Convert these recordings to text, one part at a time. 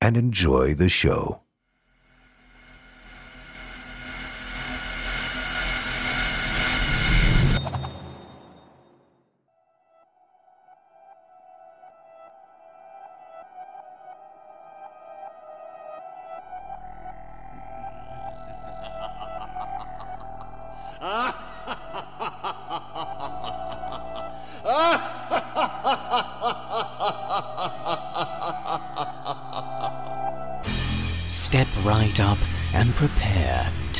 and enjoy the show.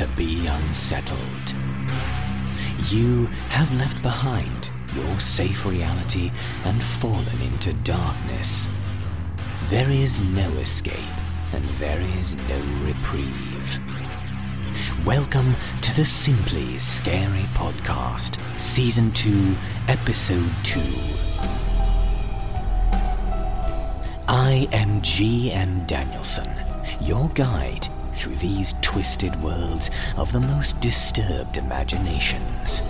To be unsettled. You have left behind your safe reality and fallen into darkness. There is no escape and there is no reprieve. Welcome to the Simply Scary Podcast, Season 2, Episode 2. I am G.M. Danielson, your guide through these twisted worlds of the most disturbed imaginations.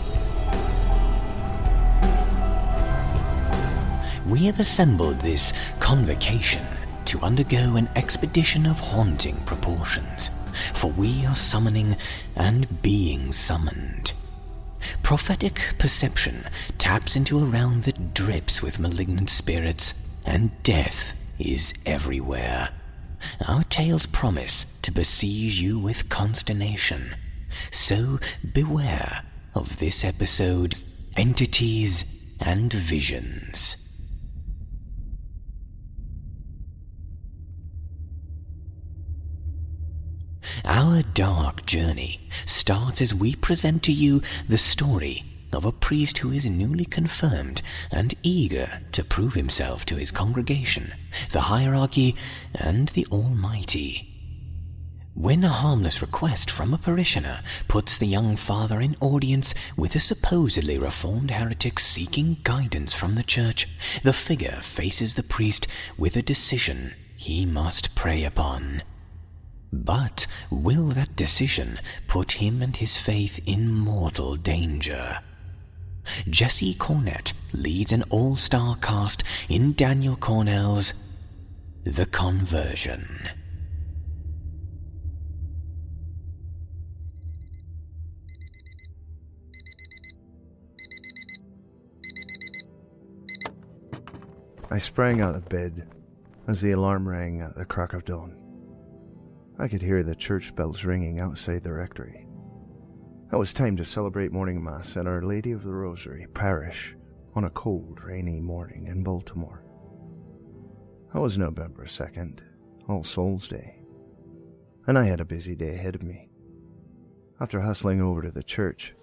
We have assembled this convocation to undergo an expedition of haunting proportions, for we are summoning and being summoned. Prophetic perception taps into a realm that drips with malignant spirits, and death is everywhere. Our tales promise to besiege you with consternation. So beware of this episode's entities and visions. Our dark journey starts as we present to you the story of a priest who is newly confirmed and eager to prove himself to his congregation, the hierarchy, and the Almighty. When a harmless request from a parishioner puts the young father in audience with a supposedly reformed heretic seeking guidance from the church, the figure faces the priest with a decision he must pray upon. But will that decision put him and his faith in mortal danger? Jesse Cornett leads an all star cast in Daniel Cornell's The Conversion. I sprang out of bed as the alarm rang at the crack of dawn. I could hear the church bells ringing outside the rectory. It was time to celebrate morning mass at Our Lady of the Rosary Parish on a cold, rainy morning in Baltimore. It was November 2nd, All Souls Day, and I had a busy day ahead of me. After hustling over to the church,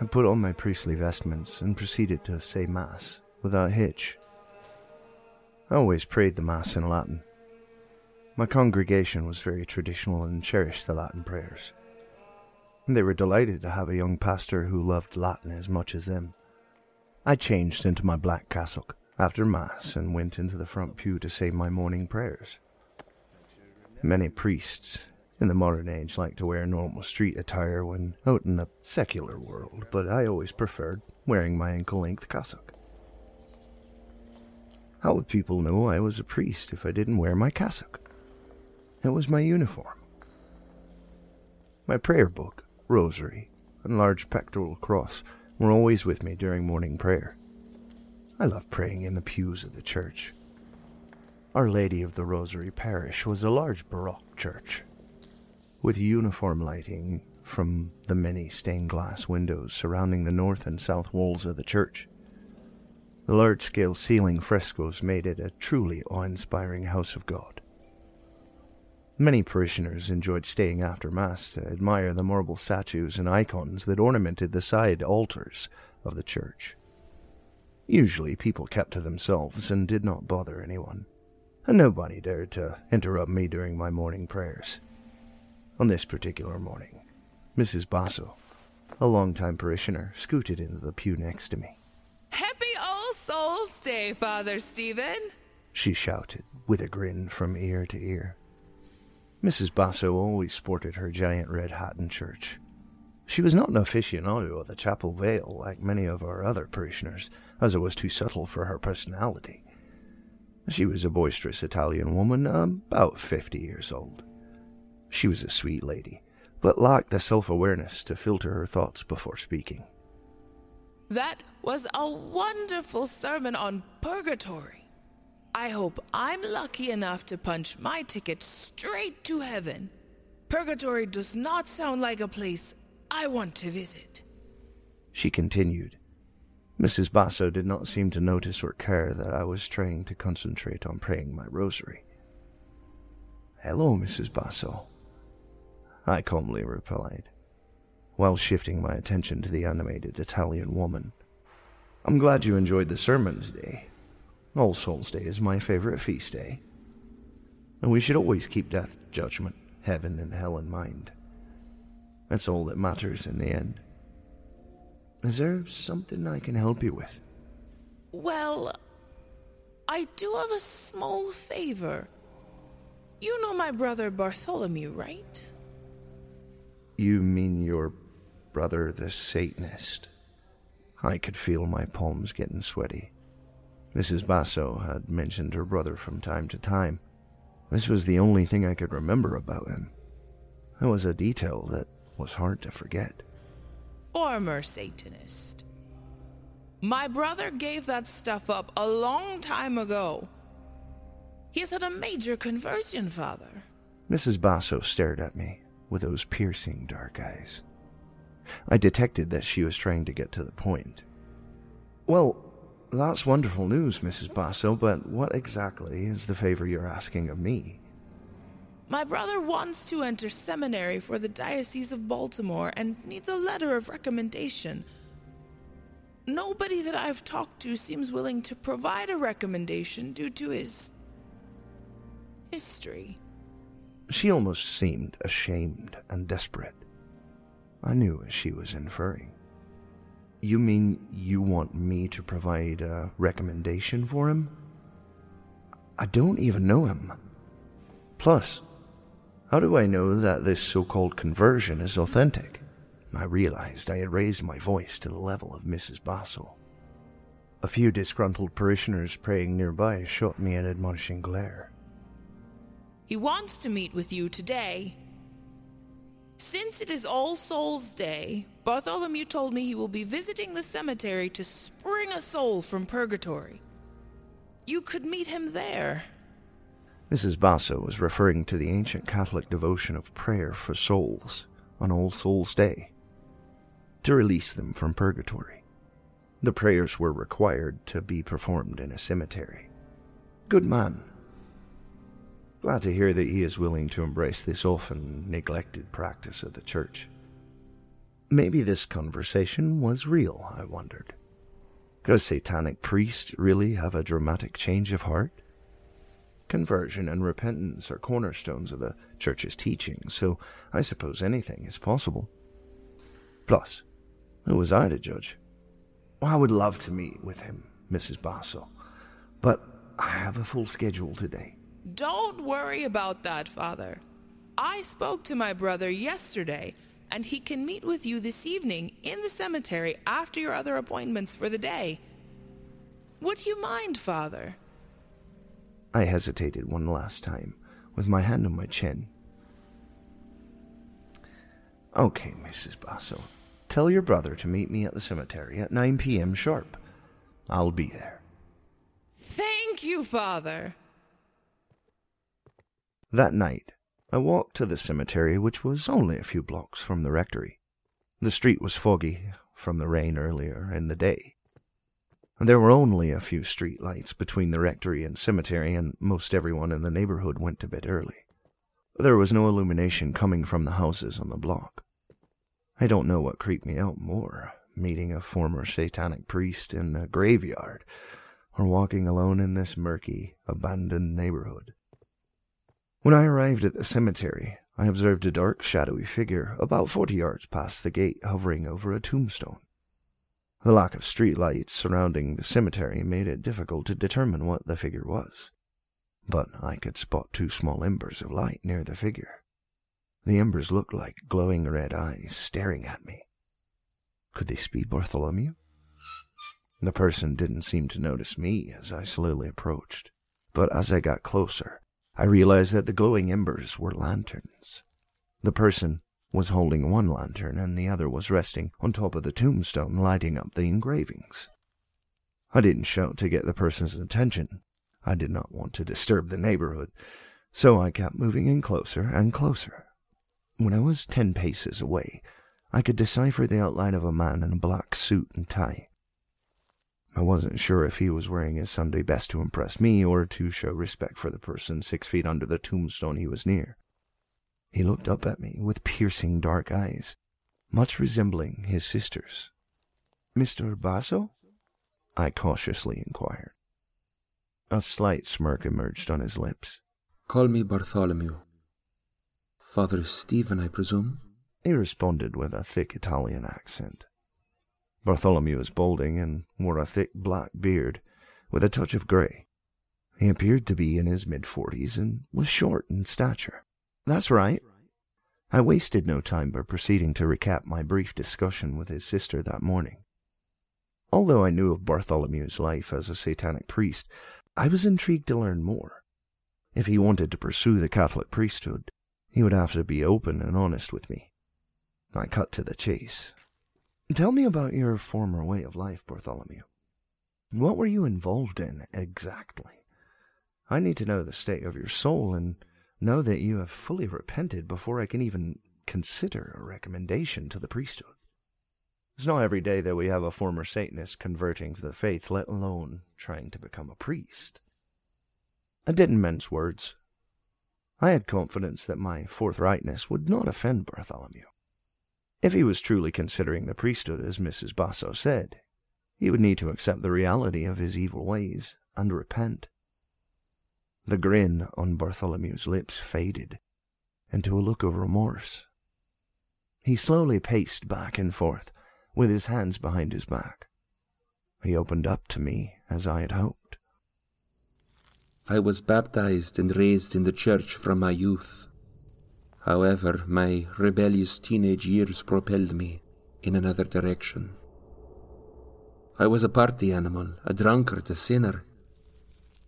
I put on my priestly vestments and proceeded to say Mass without hitch. I always prayed the Mass in Latin. My congregation was very traditional and cherished the Latin prayers. They were delighted to have a young pastor who loved Latin as much as them. I changed into my black cassock after Mass and went into the front pew to say my morning prayers. Many priests in the modern age like to wear normal street attire when out in the secular world, but I always preferred wearing my ankle length cassock. How would people know I was a priest if I didn't wear my cassock? It was my uniform. My prayer book, rosary, and large pectoral cross were always with me during morning prayer. I loved praying in the pews of the church. Our Lady of the Rosary Parish was a large Baroque church, with uniform lighting from the many stained glass windows surrounding the north and south walls of the church. The large scale ceiling frescoes made it a truly awe inspiring house of God. Many parishioners enjoyed staying after Mass to admire the marble statues and icons that ornamented the side altars of the church. Usually, people kept to themselves and did not bother anyone, and nobody dared to interrupt me during my morning prayers. On this particular morning, Mrs. Basso, a longtime parishioner, scooted into the pew next to me. Happy All Souls Day, Father Stephen! She shouted, with a grin from ear to ear. Mrs. Basso always sported her giant red hat in church, she was not an aficionado of the chapel veil like many of our other parishioners, as it was too subtle for her personality. She was a boisterous Italian woman, about fifty years old. She was a sweet lady, but lacked the self awareness to filter her thoughts before speaking. That was a wonderful sermon on purgatory. I hope I'm lucky enough to punch my ticket straight to heaven. Purgatory does not sound like a place I want to visit. She continued. Mrs. Basso did not seem to notice or care that I was trying to concentrate on praying my rosary. Hello, Mrs. Basso. I calmly replied, while shifting my attention to the animated Italian woman. I'm glad you enjoyed the sermon today. All Souls Day is my favorite feast day. And we should always keep death, judgment, heaven, and hell in mind. That's all that matters in the end. Is there something I can help you with? Well, I do have a small favor. You know my brother Bartholomew, right? You mean your brother, the Satanist? I could feel my palms getting sweaty. Mrs. Basso had mentioned her brother from time to time. This was the only thing I could remember about him. It was a detail that was hard to forget. Former Satanist. My brother gave that stuff up a long time ago. He's had a major conversion, Father. Mrs. Basso stared at me with those piercing dark eyes. I detected that she was trying to get to the point. Well, that's wonderful news, Mrs. Basso, but what exactly is the favor you're asking of me? My brother wants to enter seminary for the Diocese of Baltimore and needs a letter of recommendation. Nobody that I've talked to seems willing to provide a recommendation due to his history. She almost seemed ashamed and desperate. I knew as she was inferring. You mean you want me to provide a recommendation for him? I don't even know him. Plus, how do I know that this so called conversion is authentic? I realized I had raised my voice to the level of Mrs. Basso. A few disgruntled parishioners praying nearby shot me an admonishing glare. He wants to meet with you today. Since it is All Souls Day, Bartholomew told me he will be visiting the cemetery to spring a soul from purgatory. You could meet him there. Mrs. Basso was referring to the ancient Catholic devotion of prayer for souls on All Souls' Day to release them from purgatory. The prayers were required to be performed in a cemetery. Good man, glad to hear that he is willing to embrace this often neglected practice of the church. Maybe this conversation was real, I wondered. Could a satanic priest really have a dramatic change of heart? Conversion and repentance are cornerstones of the church's teaching, so I suppose anything is possible. Plus, who was I to judge? I would love to meet with him, Mrs. Basso, but I have a full schedule today. Don't worry about that, Father. I spoke to my brother yesterday, and he can meet with you this evening in the cemetery after your other appointments for the day. Would you mind, Father? I hesitated one last time, with my hand on my chin. Okay, Mrs. Basso. Tell your brother to meet me at the cemetery at 9 p.m. sharp. I'll be there. Thank you, Father. That night, I walked to the cemetery, which was only a few blocks from the rectory. The street was foggy from the rain earlier in the day. There were only a few street lights between the rectory and cemetery, and most everyone in the neighborhood went to bed early. There was no illumination coming from the houses on the block. I don't know what creeped me out more meeting a former satanic priest in a graveyard, or walking alone in this murky, abandoned neighborhood. When I arrived at the cemetery, I observed a dark, shadowy figure about forty yards past the gate hovering over a tombstone. The lack of street lights surrounding the cemetery made it difficult to determine what the figure was, but I could spot two small embers of light near the figure. The embers looked like glowing red eyes staring at me. Could this be Bartholomew? The person didn't seem to notice me as I slowly approached, but as I got closer, I realized that the glowing embers were lanterns. The person was holding one lantern and the other was resting on top of the tombstone, lighting up the engravings. I didn't shout to get the person's attention. I did not want to disturb the neighborhood, so I kept moving in closer and closer. When I was ten paces away, I could decipher the outline of a man in a black suit and tie. I wasn't sure if he was wearing his Sunday best to impress me or to show respect for the person six feet under the tombstone he was near. He looked up at me with piercing dark eyes, much resembling his sister's. Mr. Basso? I cautiously inquired. A slight smirk emerged on his lips. Call me Bartholomew. Father Stephen, I presume? He responded with a thick Italian accent. Bartholomew was balding and wore a thick black beard with a touch of gray. He appeared to be in his mid forties and was short in stature. That's right. I wasted no time by proceeding to recap my brief discussion with his sister that morning. Although I knew of Bartholomew's life as a satanic priest, I was intrigued to learn more. If he wanted to pursue the Catholic priesthood, he would have to be open and honest with me. I cut to the chase. Tell me about your former way of life, Bartholomew. What were you involved in exactly? I need to know the state of your soul and know that you have fully repented before I can even consider a recommendation to the priesthood. It's not every day that we have a former Satanist converting to the faith, let alone trying to become a priest. I didn't mince words. I had confidence that my forthrightness would not offend Bartholomew. If he was truly considering the priesthood as Mrs. Basso said, he would need to accept the reality of his evil ways and repent. The grin on Bartholomew's lips faded into a look of remorse. He slowly paced back and forth, with his hands behind his back. He opened up to me as I had hoped. I was baptized and raised in the church from my youth. However, my rebellious teenage years propelled me in another direction. I was a party animal, a drunkard, a sinner.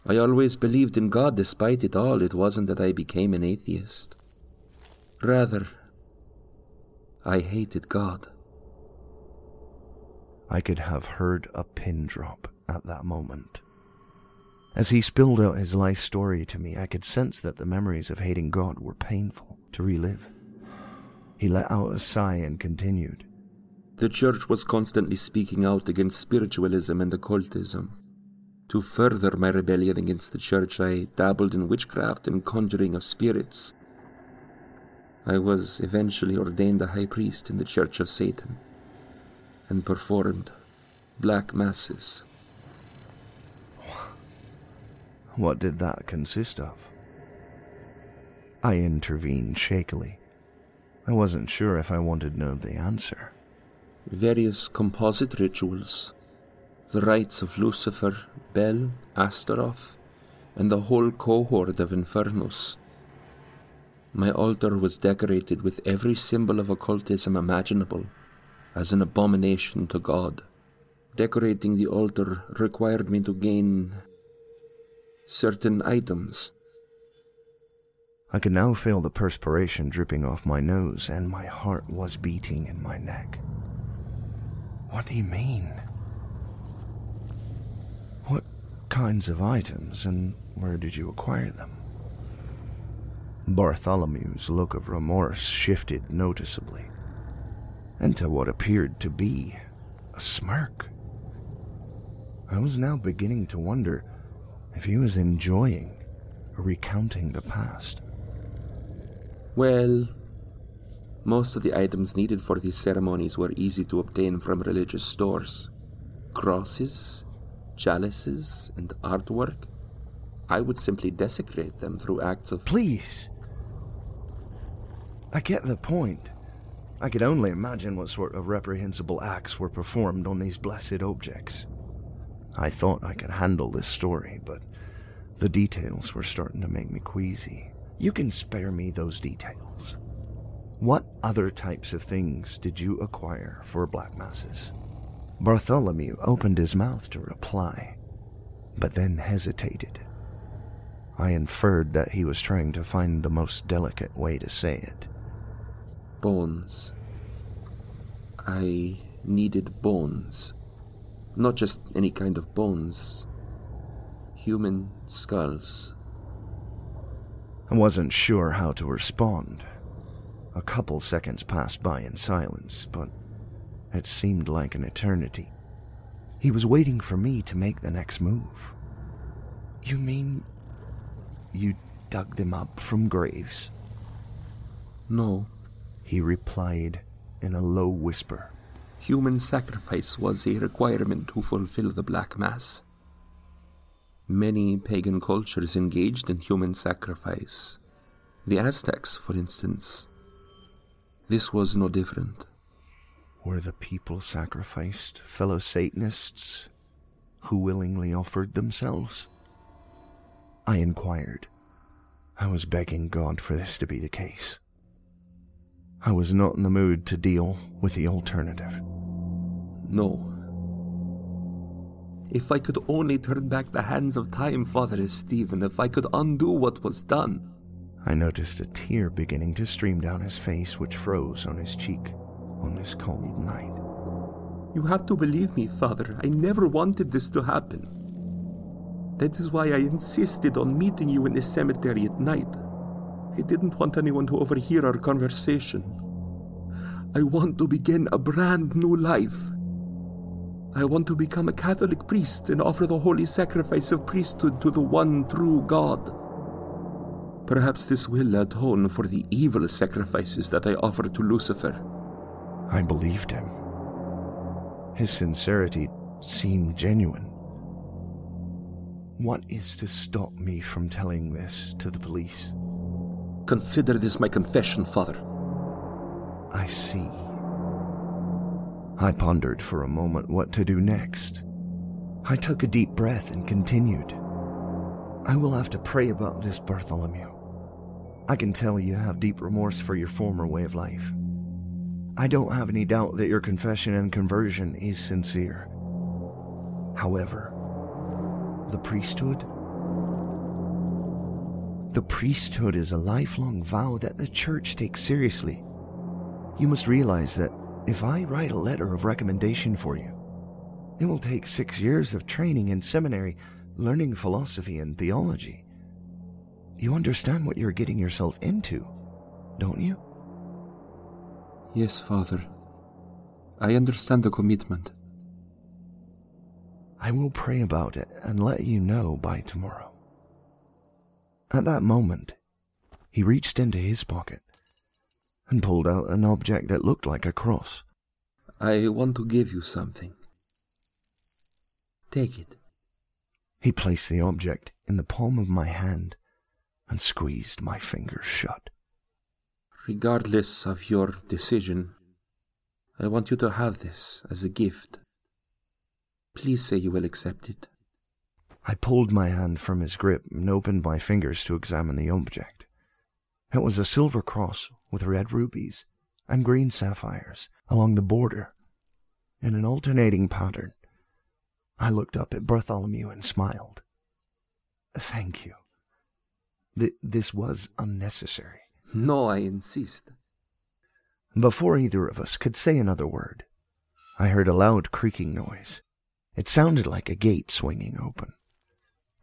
I always believed in God despite it all. It wasn't that I became an atheist. Rather, I hated God. I could have heard a pin drop at that moment. As he spilled out his life story to me, I could sense that the memories of hating God were painful to relive. He let out a sigh and continued. The church was constantly speaking out against spiritualism and occultism. To further my rebellion against the church, I dabbled in witchcraft and conjuring of spirits. I was eventually ordained a high priest in the Church of Satan and performed black masses. What did that consist of? I intervened shakily. I wasn't sure if I wanted to know the answer. Various composite rituals, the rites of Lucifer, Bel, Astaroth, and the whole cohort of Infernus. My altar was decorated with every symbol of occultism imaginable, as an abomination to God. Decorating the altar required me to gain certain items I could now feel the perspiration dripping off my nose, and my heart was beating in my neck. What do you mean? What kinds of items, and where did you acquire them? Bartholomew's look of remorse shifted noticeably into what appeared to be a smirk. I was now beginning to wonder if he was enjoying recounting the past. Well, most of the items needed for these ceremonies were easy to obtain from religious stores crosses, chalices, and artwork. I would simply desecrate them through acts of. Please! I get the point. I could only imagine what sort of reprehensible acts were performed on these blessed objects. I thought I could handle this story, but the details were starting to make me queasy. You can spare me those details. What other types of things did you acquire for Black Masses? Bartholomew opened his mouth to reply, but then hesitated. I inferred that he was trying to find the most delicate way to say it. Bones. I needed bones. Not just any kind of bones. Human skulls. I wasn't sure how to respond. A couple seconds passed by in silence, but it seemed like an eternity. He was waiting for me to make the next move. You mean you dug them up from graves? No, he replied in a low whisper. Human sacrifice was a requirement to fulfill the Black Mass. Many pagan cultures engaged in human sacrifice. The Aztecs, for instance. This was no different. Were the people sacrificed fellow Satanists who willingly offered themselves? I inquired. I was begging God for this to be the case. I was not in the mood to deal with the alternative. No, if I could only turn back the hands of time, Father Stephen, if I could undo what was done. I noticed a tear beginning to stream down his face, which froze on his cheek on this cold night. You have to believe me, Father. I never wanted this to happen. That is why I insisted on meeting you in the cemetery at night. I didn't want anyone to overhear our conversation. I want to begin a brand new life. I want to become a Catholic priest and offer the holy sacrifice of priesthood to the one true God. Perhaps this will atone for the evil sacrifices that I offered to Lucifer. I believed him. His sincerity seemed genuine. What is to stop me from telling this to the police? Consider this my confession, Father. I see. I pondered for a moment what to do next. I took a deep breath and continued. I will have to pray about this, Bartholomew. I can tell you have deep remorse for your former way of life. I don't have any doubt that your confession and conversion is sincere. However, the priesthood? The priesthood is a lifelong vow that the church takes seriously. You must realize that if I write a letter of recommendation for you, it will take six years of training in seminary, learning philosophy and theology. You understand what you're getting yourself into, don't you? Yes, Father. I understand the commitment. I will pray about it and let you know by tomorrow. At that moment, he reached into his pocket and pulled out an object that looked like a cross. I want to give you something. Take it. He placed the object in the palm of my hand and squeezed my fingers shut. Regardless of your decision, I want you to have this as a gift. Please say you will accept it. I pulled my hand from his grip and opened my fingers to examine the object. It was a silver cross with red rubies and green sapphires along the border in an alternating pattern. I looked up at Bartholomew and smiled. Thank you. Th- this was unnecessary. No, I insist. Before either of us could say another word, I heard a loud creaking noise. It sounded like a gate swinging open.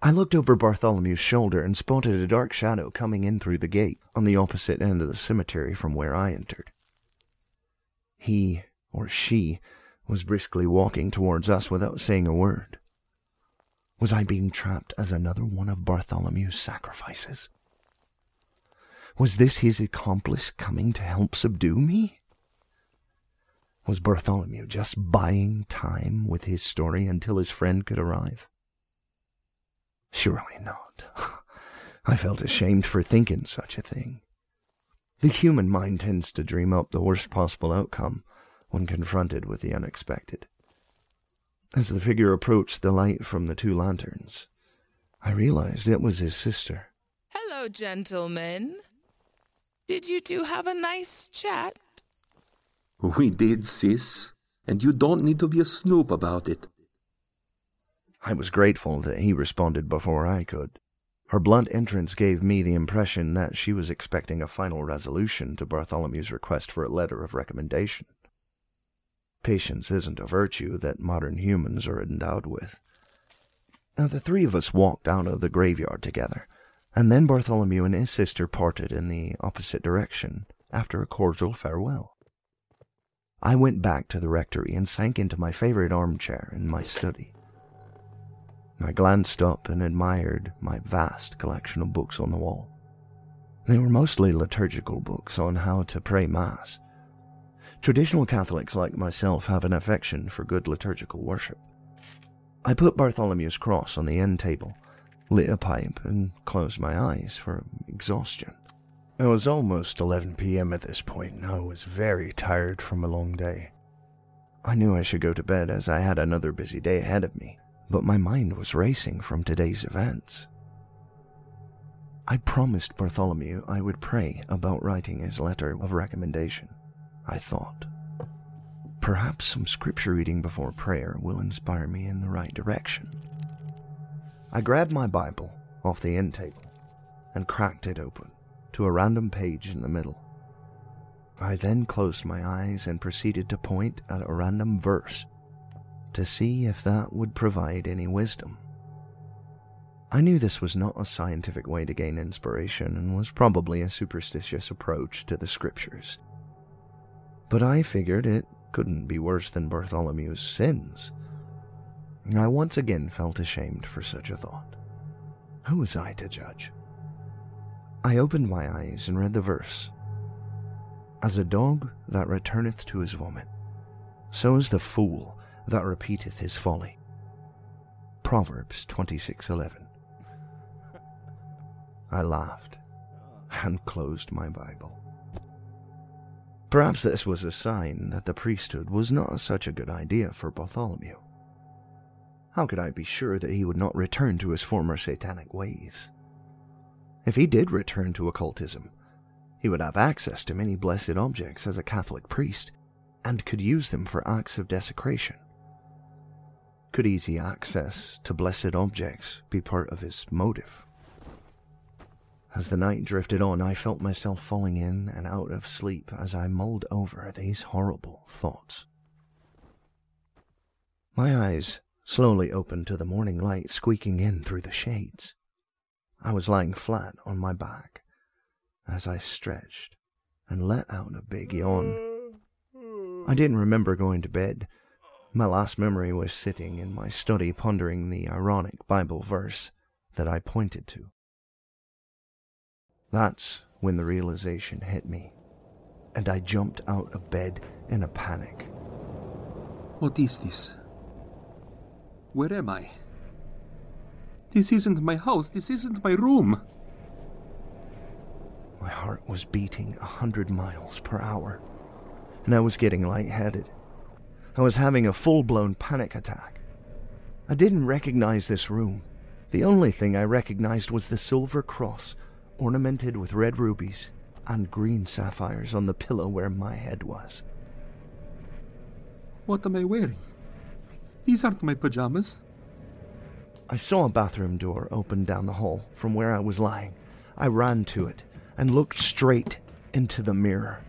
I looked over Bartholomew's shoulder and spotted a dark shadow coming in through the gate on the opposite end of the cemetery from where I entered. He, or she, was briskly walking towards us without saying a word. Was I being trapped as another one of Bartholomew's sacrifices? Was this his accomplice coming to help subdue me? Was Bartholomew just buying time with his story until his friend could arrive? Surely not. I felt ashamed for thinking such a thing. The human mind tends to dream up the worst possible outcome when confronted with the unexpected. As the figure approached the light from the two lanterns, I realized it was his sister. Hello, gentlemen. Did you two have a nice chat? We did, sis. And you don't need to be a snoop about it. I was grateful that he responded before I could. Her blunt entrance gave me the impression that she was expecting a final resolution to Bartholomew's request for a letter of recommendation. Patience isn't a virtue that modern humans are endowed with. Now, the three of us walked out of the graveyard together, and then Bartholomew and his sister parted in the opposite direction after a cordial farewell. I went back to the rectory and sank into my favorite armchair in my study. I glanced up and admired my vast collection of books on the wall. They were mostly liturgical books on how to pray Mass. Traditional Catholics like myself have an affection for good liturgical worship. I put Bartholomew's cross on the end table, lit a pipe, and closed my eyes for exhaustion. It was almost 11 p.m. at this point, and I was very tired from a long day. I knew I should go to bed as I had another busy day ahead of me but my mind was racing from today's events. I promised Bartholomew I would pray about writing his letter of recommendation, I thought. Perhaps some scripture reading before prayer will inspire me in the right direction. I grabbed my Bible off the end table and cracked it open to a random page in the middle. I then closed my eyes and proceeded to point at a random verse to see if that would provide any wisdom. I knew this was not a scientific way to gain inspiration and was probably a superstitious approach to the scriptures. But I figured it couldn't be worse than Bartholomew's sins. I once again felt ashamed for such a thought. Who was I to judge? I opened my eyes and read the verse As a dog that returneth to his vomit, so is the fool that repeateth his folly. Proverbs 26:11. I laughed and closed my Bible. Perhaps this was a sign that the priesthood was not such a good idea for Bartholomew. How could I be sure that he would not return to his former satanic ways? If he did return to occultism, he would have access to many blessed objects as a Catholic priest and could use them for acts of desecration. Could easy access to blessed objects be part of his motive? As the night drifted on, I felt myself falling in and out of sleep as I mulled over these horrible thoughts. My eyes slowly opened to the morning light squeaking in through the shades. I was lying flat on my back as I stretched and let out a big yawn. I didn't remember going to bed, My last memory was sitting in my study pondering the ironic Bible verse that I pointed to. That's when the realization hit me, and I jumped out of bed in a panic. What is this? Where am I? This isn't my house. This isn't my room. My heart was beating a hundred miles per hour, and I was getting lightheaded. I was having a full blown panic attack. I didn't recognize this room. The only thing I recognized was the silver cross, ornamented with red rubies and green sapphires on the pillow where my head was. What am I wearing? These aren't my pajamas. I saw a bathroom door open down the hall from where I was lying. I ran to it and looked straight into the mirror.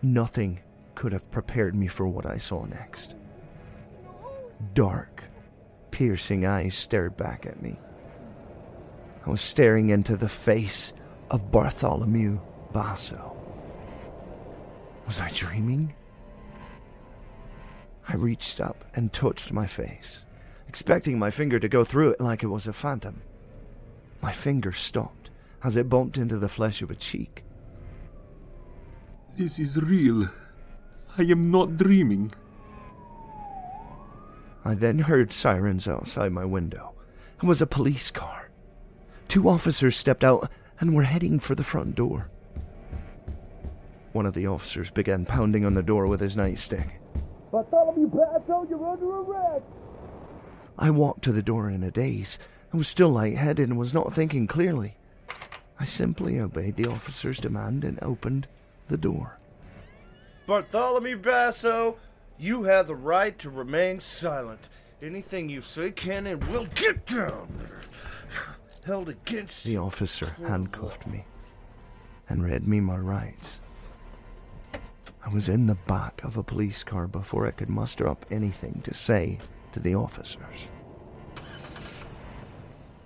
Nothing could have prepared me for what I saw next. Dark, piercing eyes stared back at me. I was staring into the face of Bartholomew Basso. Was I dreaming? I reached up and touched my face, expecting my finger to go through it like it was a phantom. My finger stopped as it bumped into the flesh of a cheek. This is real. I am not dreaming. I then heard sirens outside my window. It was a police car. Two officers stepped out and were heading for the front door. One of the officers began pounding on the door with his nightstick. Bartholomew Basso, you're under arrest! I walked to the door in a daze. I was still lightheaded and was not thinking clearly. I simply obeyed the officer's demand and opened the door. Bartholomew Basso, you have the right to remain silent. Anything you say can and will get down. Held against The officer handcuffed me and read me my rights. I was in the back of a police car before I could muster up anything to say to the officers.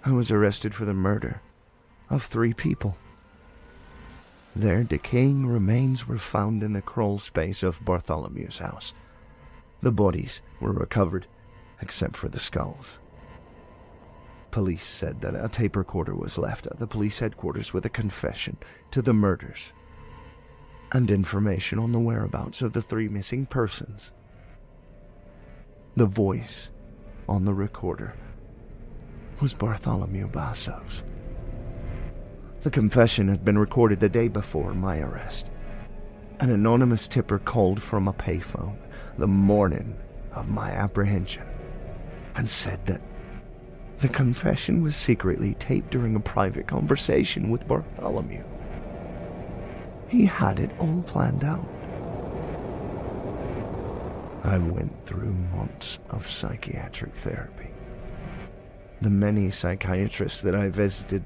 I was arrested for the murder of three people. Their decaying remains were found in the crawl space of Bartholomew's house. The bodies were recovered, except for the skulls. Police said that a tape recorder was left at the police headquarters with a confession to the murders and information on the whereabouts of the three missing persons. The voice on the recorder was Bartholomew Basso's. The confession had been recorded the day before my arrest. An anonymous tipper called from a payphone the morning of my apprehension and said that the confession was secretly taped during a private conversation with Bartholomew. He had it all planned out. I went through months of psychiatric therapy. The many psychiatrists that I visited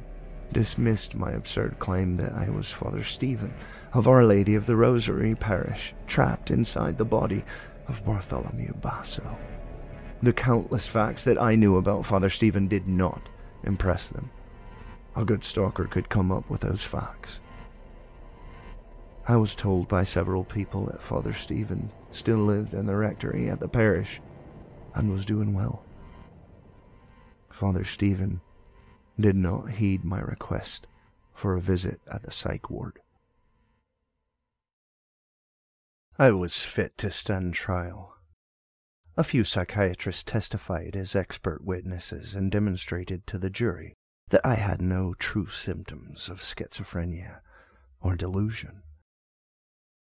dismissed my absurd claim that I was Father Stephen of Our Lady of the Rosary parish, trapped inside the body of Bartholomew Basso. The countless facts that I knew about Father Stephen did not impress them. A good stalker could come up with those facts. I was told by several people that Father Stephen still lived in the rectory at the parish and was doing well. Father Stephen did not heed my request for a visit at the psych ward. I was fit to stand trial. A few psychiatrists testified as expert witnesses and demonstrated to the jury that I had no true symptoms of schizophrenia or delusion.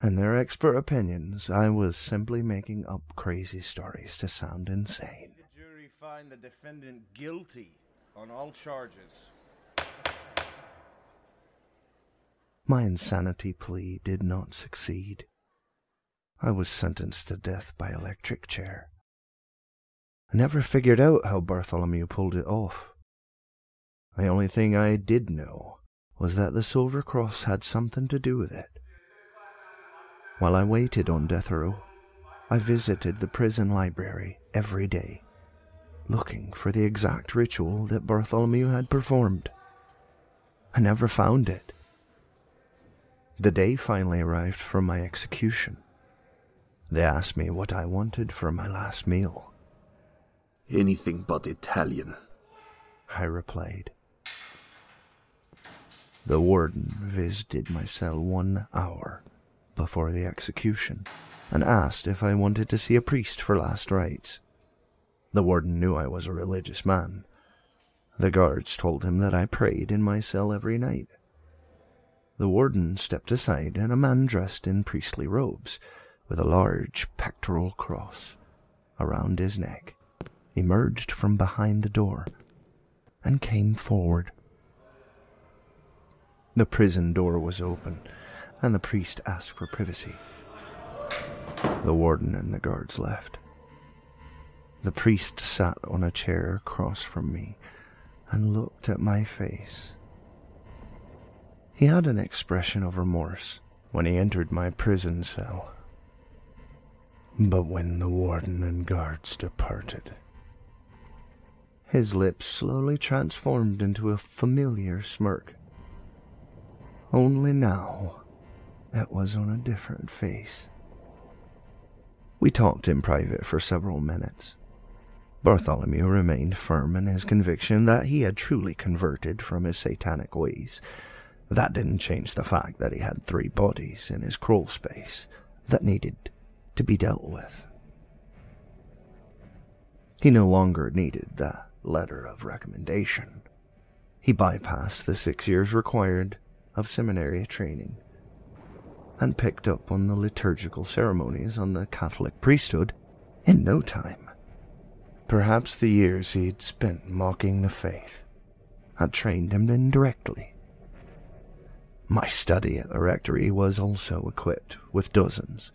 In their expert opinions, I was simply making up crazy stories to sound insane. The jury find the defendant guilty on all charges. My insanity plea did not succeed. I was sentenced to death by electric chair. I never figured out how Bartholomew pulled it off. The only thing I did know was that the Silver Cross had something to do with it. While I waited on death row, I visited the prison library every day, looking for the exact ritual that Bartholomew had performed. I never found it. The day finally arrived for my execution. They asked me what I wanted for my last meal. Anything but Italian, I replied. The warden visited my cell one hour before the execution and asked if I wanted to see a priest for last rites. The warden knew I was a religious man. The guards told him that I prayed in my cell every night. The warden stepped aside, and a man dressed in priestly robes, with a large pectoral cross around his neck, emerged from behind the door and came forward. The prison door was open, and the priest asked for privacy. The warden and the guards left. The priest sat on a chair across from me and looked at my face. He had an expression of remorse when he entered my prison cell. But when the warden and guards departed, his lips slowly transformed into a familiar smirk. Only now it was on a different face. We talked in private for several minutes. Bartholomew remained firm in his conviction that he had truly converted from his satanic ways. That didn't change the fact that he had three bodies in his crawl space that needed to be dealt with. He no longer needed the letter of recommendation. He bypassed the six years required of seminary training and picked up on the liturgical ceremonies on the Catholic priesthood in no time. Perhaps the years he'd spent mocking the faith had trained him indirectly. My study at the rectory was also equipped with dozens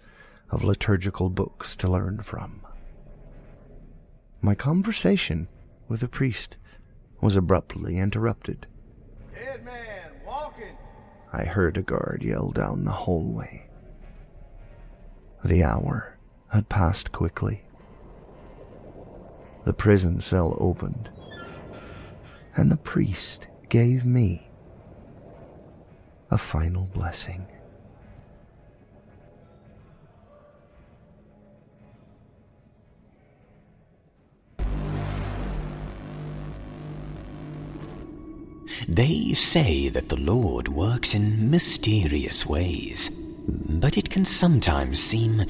of liturgical books to learn from. My conversation with the priest was abruptly interrupted. Dead man, walking. I heard a guard yell down the hallway. The hour had passed quickly. The prison cell opened, and the priest gave me a final blessing. They say that the Lord works in mysterious ways, but it can sometimes seem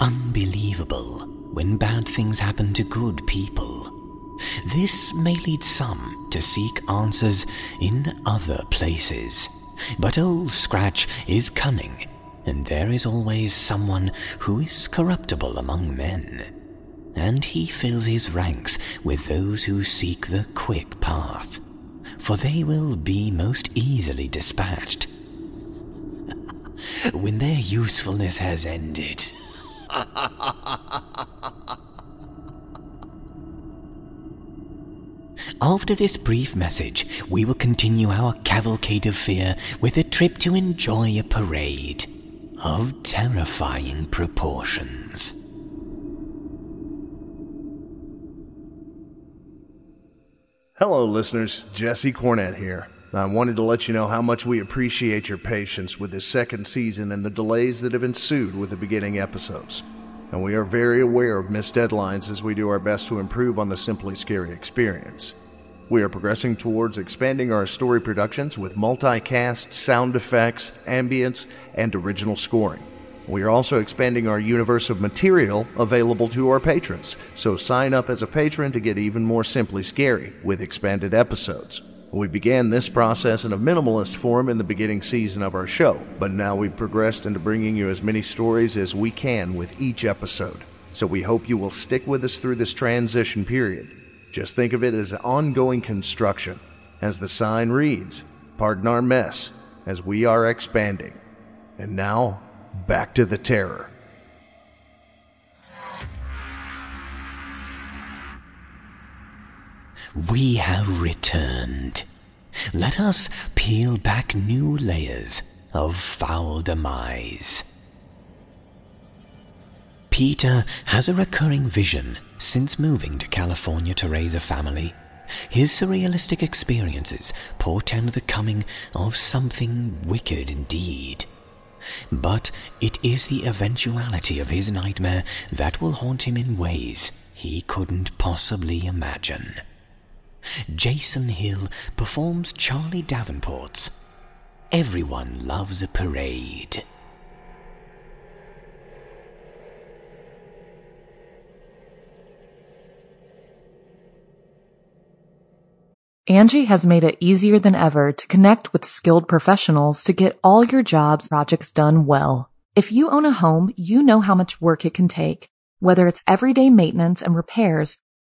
unbelievable when bad things happen to good people. This may lead some to seek answers in other places. But Old Scratch is cunning, and there is always someone who is corruptible among men. And he fills his ranks with those who seek the quick path for they will be most easily dispatched when their usefulness has ended. After this brief message, we will continue our cavalcade of fear with a trip to enjoy a parade of terrifying proportions. Hello, listeners. Jesse Cornett here. I wanted to let you know how much we appreciate your patience with this second season and the delays that have ensued with the beginning episodes. And we are very aware of missed deadlines as we do our best to improve on the Simply Scary experience. We are progressing towards expanding our story productions with multicast, sound effects, ambience, and original scoring. We are also expanding our universe of material available to our patrons, so sign up as a patron to get even more simply scary with expanded episodes. We began this process in a minimalist form in the beginning season of our show, but now we've progressed into bringing you as many stories as we can with each episode. So we hope you will stick with us through this transition period. Just think of it as ongoing construction. As the sign reads, pardon our mess, as we are expanding. And now, back to the terror. We have returned. Let us peel back new layers of foul demise. Peter has a recurring vision since moving to California to raise a family. His surrealistic experiences portend the coming of something wicked indeed. but it is the eventuality of his nightmare that will haunt him in ways he couldn't possibly imagine. Jason Hill performs Charlie Davenport's Everyone Loves a Parade. Angi has made it easier than ever to connect with skilled professionals to get all your jobs projects done well. If you own a home, you know how much work it can take, whether it's everyday maintenance and repairs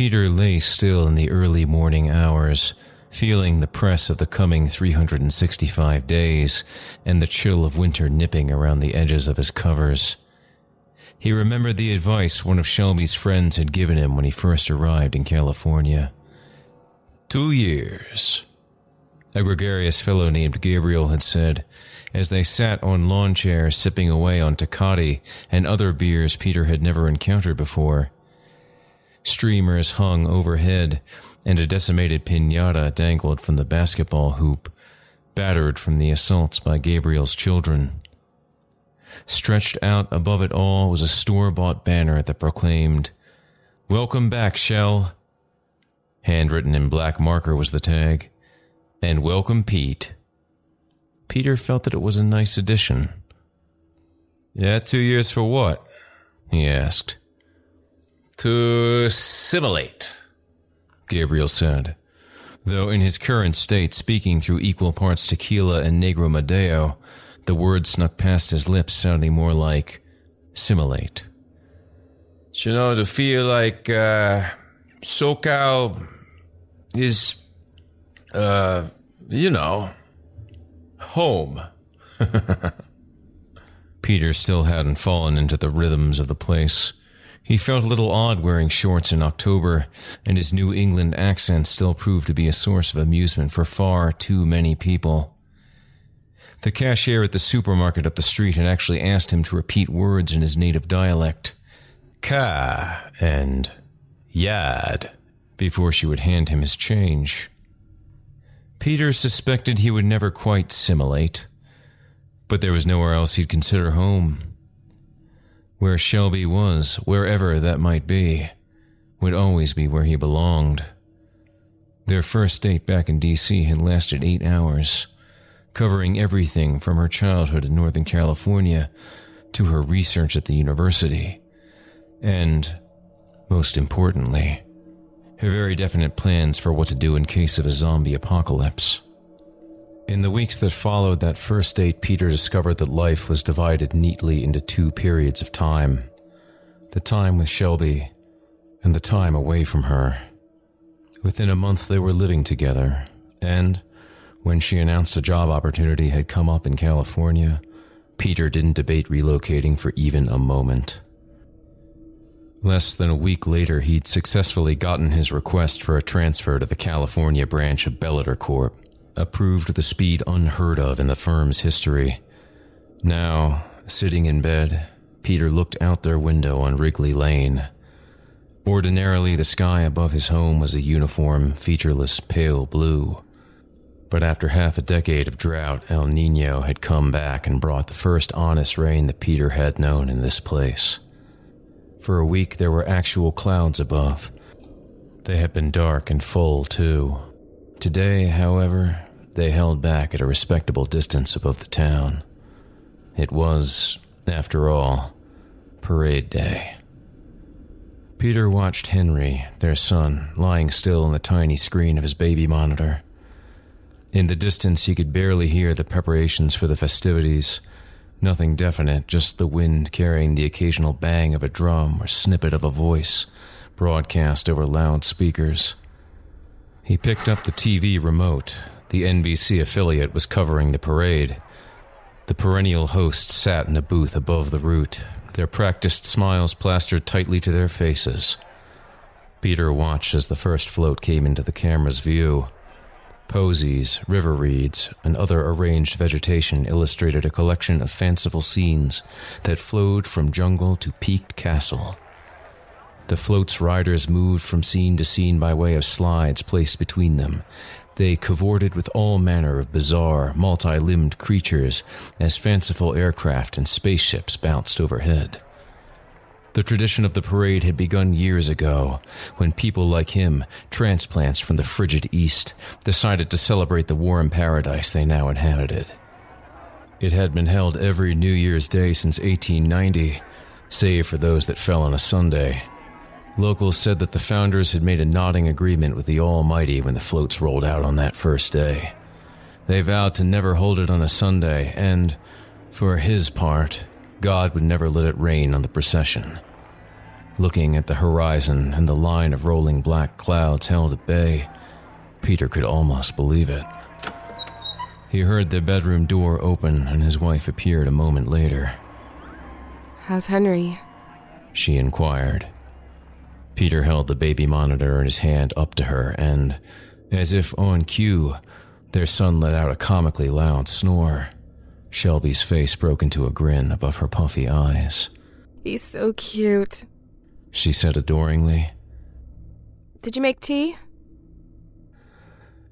Peter lay still in the early morning hours, feeling the press of the coming 365 days and the chill of winter nipping around the edges of his covers. He remembered the advice one of Shelby's friends had given him when he first arrived in California. Two years, a gregarious fellow named Gabriel had said, as they sat on lawn chairs sipping away on Tecate and other beers Peter had never encountered before. Streamers hung overhead, and a decimated pinata dangled from the basketball hoop, battered from the assaults by Gabriel's children. Stretched out above it all was a store bought banner that proclaimed, Welcome back, Shell. Handwritten in black marker was the tag and welcome Pete. Peter felt that it was a nice addition. Yeah, two years for what? he asked. To simulate, Gabriel said, though in his current state, speaking through equal parts tequila and Negro Modelo, the words snuck past his lips, sounding more like simulate. You know, to feel like uh, SoCal is uh, you know, home. Peter still hadn't fallen into the rhythms of the place. He felt a little odd wearing shorts in October, and his New England accent still proved to be a source of amusement for far too many people. The cashier at the supermarket up the street had actually asked him to repeat words in his native dialect, ka and yad, before she would hand him his change. Peter suspected he would never quite simulate, but there was nowhere else he'd consider home. Where Shelby was, wherever that might be, would always be where he belonged. Their first date back in D.C. had lasted eight hours, covering everything from her childhood in Northern California to her research at the university. And, most importantly, her very definite plans for what to do in case of a zombie apocalypse. In the weeks that followed that first date, Peter discovered that life was divided neatly into two periods of time the time with Shelby and the time away from her. Within a month, they were living together, and when she announced a job opportunity had come up in California, Peter didn't debate relocating for even a moment. Less than a week later, he'd successfully gotten his request for a transfer to the California branch of Bellator Corp, approved a speed unheard of in the firm's history. Now, sitting in bed, Peter looked out their window on Wrigley Lane. Ordinarily, the sky above his home was a uniform, featureless pale blue. But after half a decade of drought, El Nino had come back and brought the first honest rain that Peter had known in this place. For a week, there were actual clouds above. They had been dark and full, too. Today, however, they held back at a respectable distance above the town. It was, after all, parade day. Peter watched Henry, their son, lying still on the tiny screen of his baby monitor. In the distance, he could barely hear the preparations for the festivities. Nothing definite, just the wind carrying the occasional bang of a drum or snippet of a voice, broadcast over loudspeakers. He picked up the TV remote. The NBC affiliate was covering the parade. The perennial hosts sat in a booth above the route, their practiced smiles plastered tightly to their faces. Peter watched as the first float came into the camera's view. Posies, river reeds, and other arranged vegetation illustrated a collection of fanciful scenes that flowed from jungle to peaked castle. The float's riders moved from scene to scene by way of slides placed between them, they cavorted with all manner of bizarre, multi limbed creatures as fanciful aircraft and spaceships bounced overhead. The tradition of the parade had begun years ago, when people like him, transplants from the frigid East, decided to celebrate the warm paradise they now inhabited. It had been held every New Year's Day since 1890, save for those that fell on a Sunday. Locals said that the founders had made a nodding agreement with the Almighty when the floats rolled out on that first day. They vowed to never hold it on a Sunday, and, for his part, God would never let it rain on the procession. Looking at the horizon and the line of rolling black clouds held at bay, Peter could almost believe it. He heard the bedroom door open and his wife appeared a moment later. How's Henry? She inquired. Peter held the baby monitor in his hand up to her, and, as if on cue, their son let out a comically loud snore. Shelby's face broke into a grin above her puffy eyes. He's so cute, she said adoringly. Did you make tea?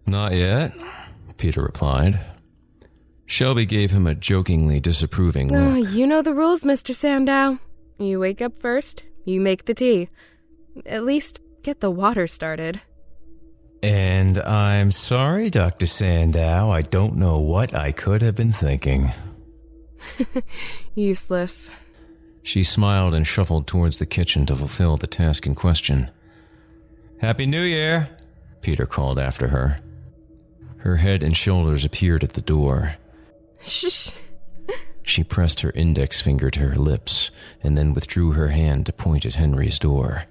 Not yet, Peter replied. Shelby gave him a jokingly disapproving ah, look. Oh, you know the rules, Mr. Sandow. You wake up first, you make the tea. At least get the water started. And I'm sorry, Dr. Sandow. I don't know what I could have been thinking. Useless. She smiled and shuffled towards the kitchen to fulfill the task in question. Happy New Year, Peter called after her. Her head and shoulders appeared at the door. Shh. She pressed her index finger to her lips and then withdrew her hand to point at Henry's door.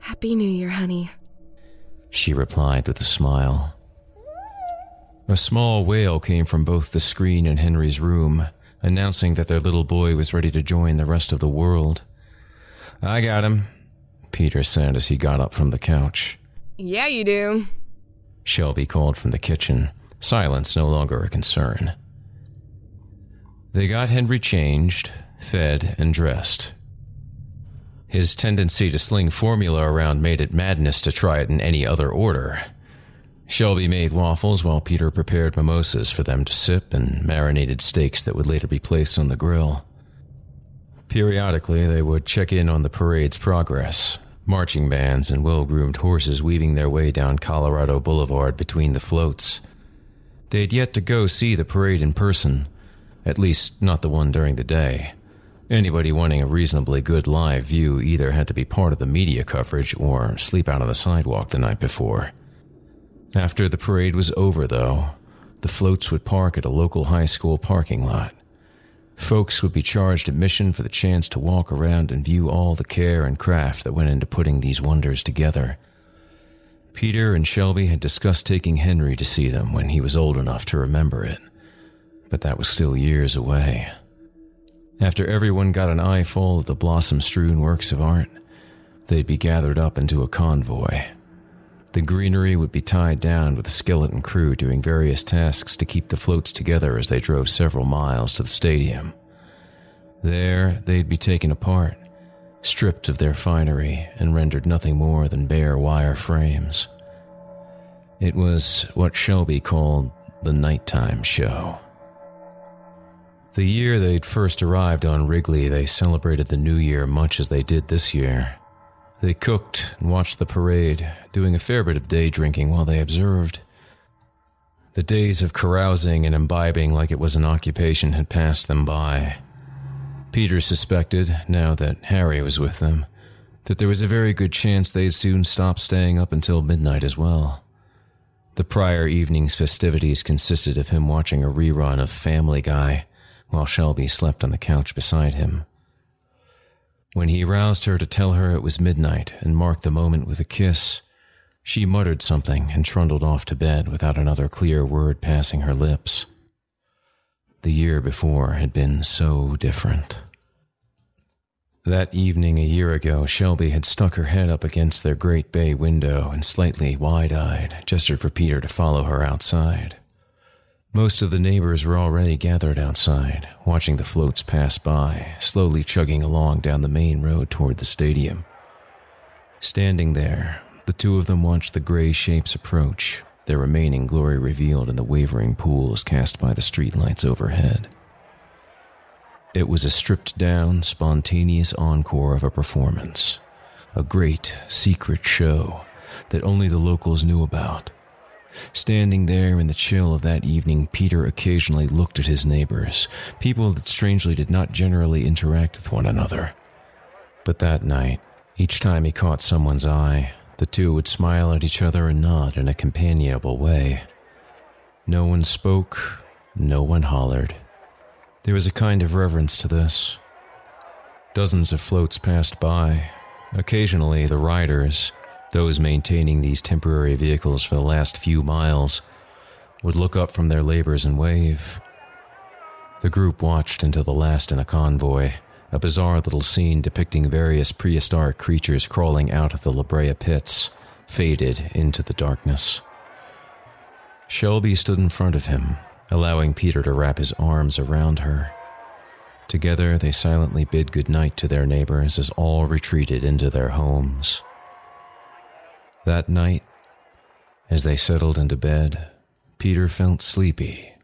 Happy New Year, honey. She replied with a smile. A small wail came from both the screen and Henry's room, announcing that their little boy was ready to join the rest of the world. I got him, Peter said as he got up from the couch. Yeah, you do. Shelby called from the kitchen, silence no longer a concern. They got Henry changed, fed, and dressed. His tendency to sling formula around made it madness to try it in any other order. Shelby made waffles while Peter prepared mimosas for them to sip and marinated steaks that would later be placed on the grill. Periodically, they would check in on the parade's progress, marching bands and well groomed horses weaving their way down Colorado Boulevard between the floats. They had yet to go see the parade in person, at least not the one during the day. Anybody wanting a reasonably good live view either had to be part of the media coverage or sleep out on the sidewalk the night before. After the parade was over, though, the floats would park at a local high school parking lot. Folks would be charged admission for the chance to walk around and view all the care and craft that went into putting these wonders together. Peter and Shelby had discussed taking Henry to see them when he was old enough to remember it, but that was still years away. After everyone got an eyeful of the blossom strewn works of art, they'd be gathered up into a convoy. The greenery would be tied down with a skeleton crew doing various tasks to keep the floats together as they drove several miles to the stadium. There, they'd be taken apart, stripped of their finery, and rendered nothing more than bare wire frames. It was what Shelby called the nighttime show. The year they'd first arrived on Wrigley, they celebrated the new year much as they did this year. They cooked and watched the parade, doing a fair bit of day drinking while they observed. The days of carousing and imbibing like it was an occupation had passed them by. Peter suspected, now that Harry was with them, that there was a very good chance they'd soon stop staying up until midnight as well. The prior evening's festivities consisted of him watching a rerun of Family Guy while Shelby slept on the couch beside him. When he roused her to tell her it was midnight and marked the moment with a kiss, she muttered something and trundled off to bed without another clear word passing her lips. The year before had been so different. That evening a year ago, Shelby had stuck her head up against their great bay window and slightly wide eyed gestured for Peter to follow her outside. Most of the neighbors were already gathered outside, watching the floats pass by, slowly chugging along down the main road toward the stadium. Standing there, the two of them watched the gray shapes approach, their remaining glory revealed in the wavering pools cast by the streetlights overhead. It was a stripped down, spontaneous encore of a performance, a great, secret show that only the locals knew about Standing there in the chill of that evening, Peter occasionally looked at his neighbors, people that strangely did not generally interact with one another. But that night, each time he caught someone's eye, the two would smile at each other and nod in a companionable way. No one spoke, no one hollered. There was a kind of reverence to this. Dozens of floats passed by. Occasionally, the riders, those maintaining these temporary vehicles for the last few miles would look up from their labors and wave. The group watched until the last in the convoy, a bizarre little scene depicting various prehistoric creatures crawling out of the La Brea pits, faded into the darkness. Shelby stood in front of him, allowing Peter to wrap his arms around her. Together, they silently bid good night to their neighbors as all retreated into their homes. That night, as they settled into bed, Peter felt sleepy,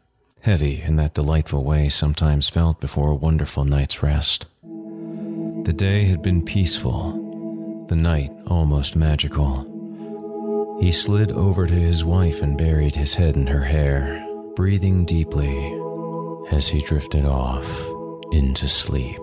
heavy in that delightful way sometimes felt before a wonderful night's rest. The day had been peaceful, the night almost magical. He slid over to his wife and buried his head in her hair, breathing deeply as he drifted off into sleep.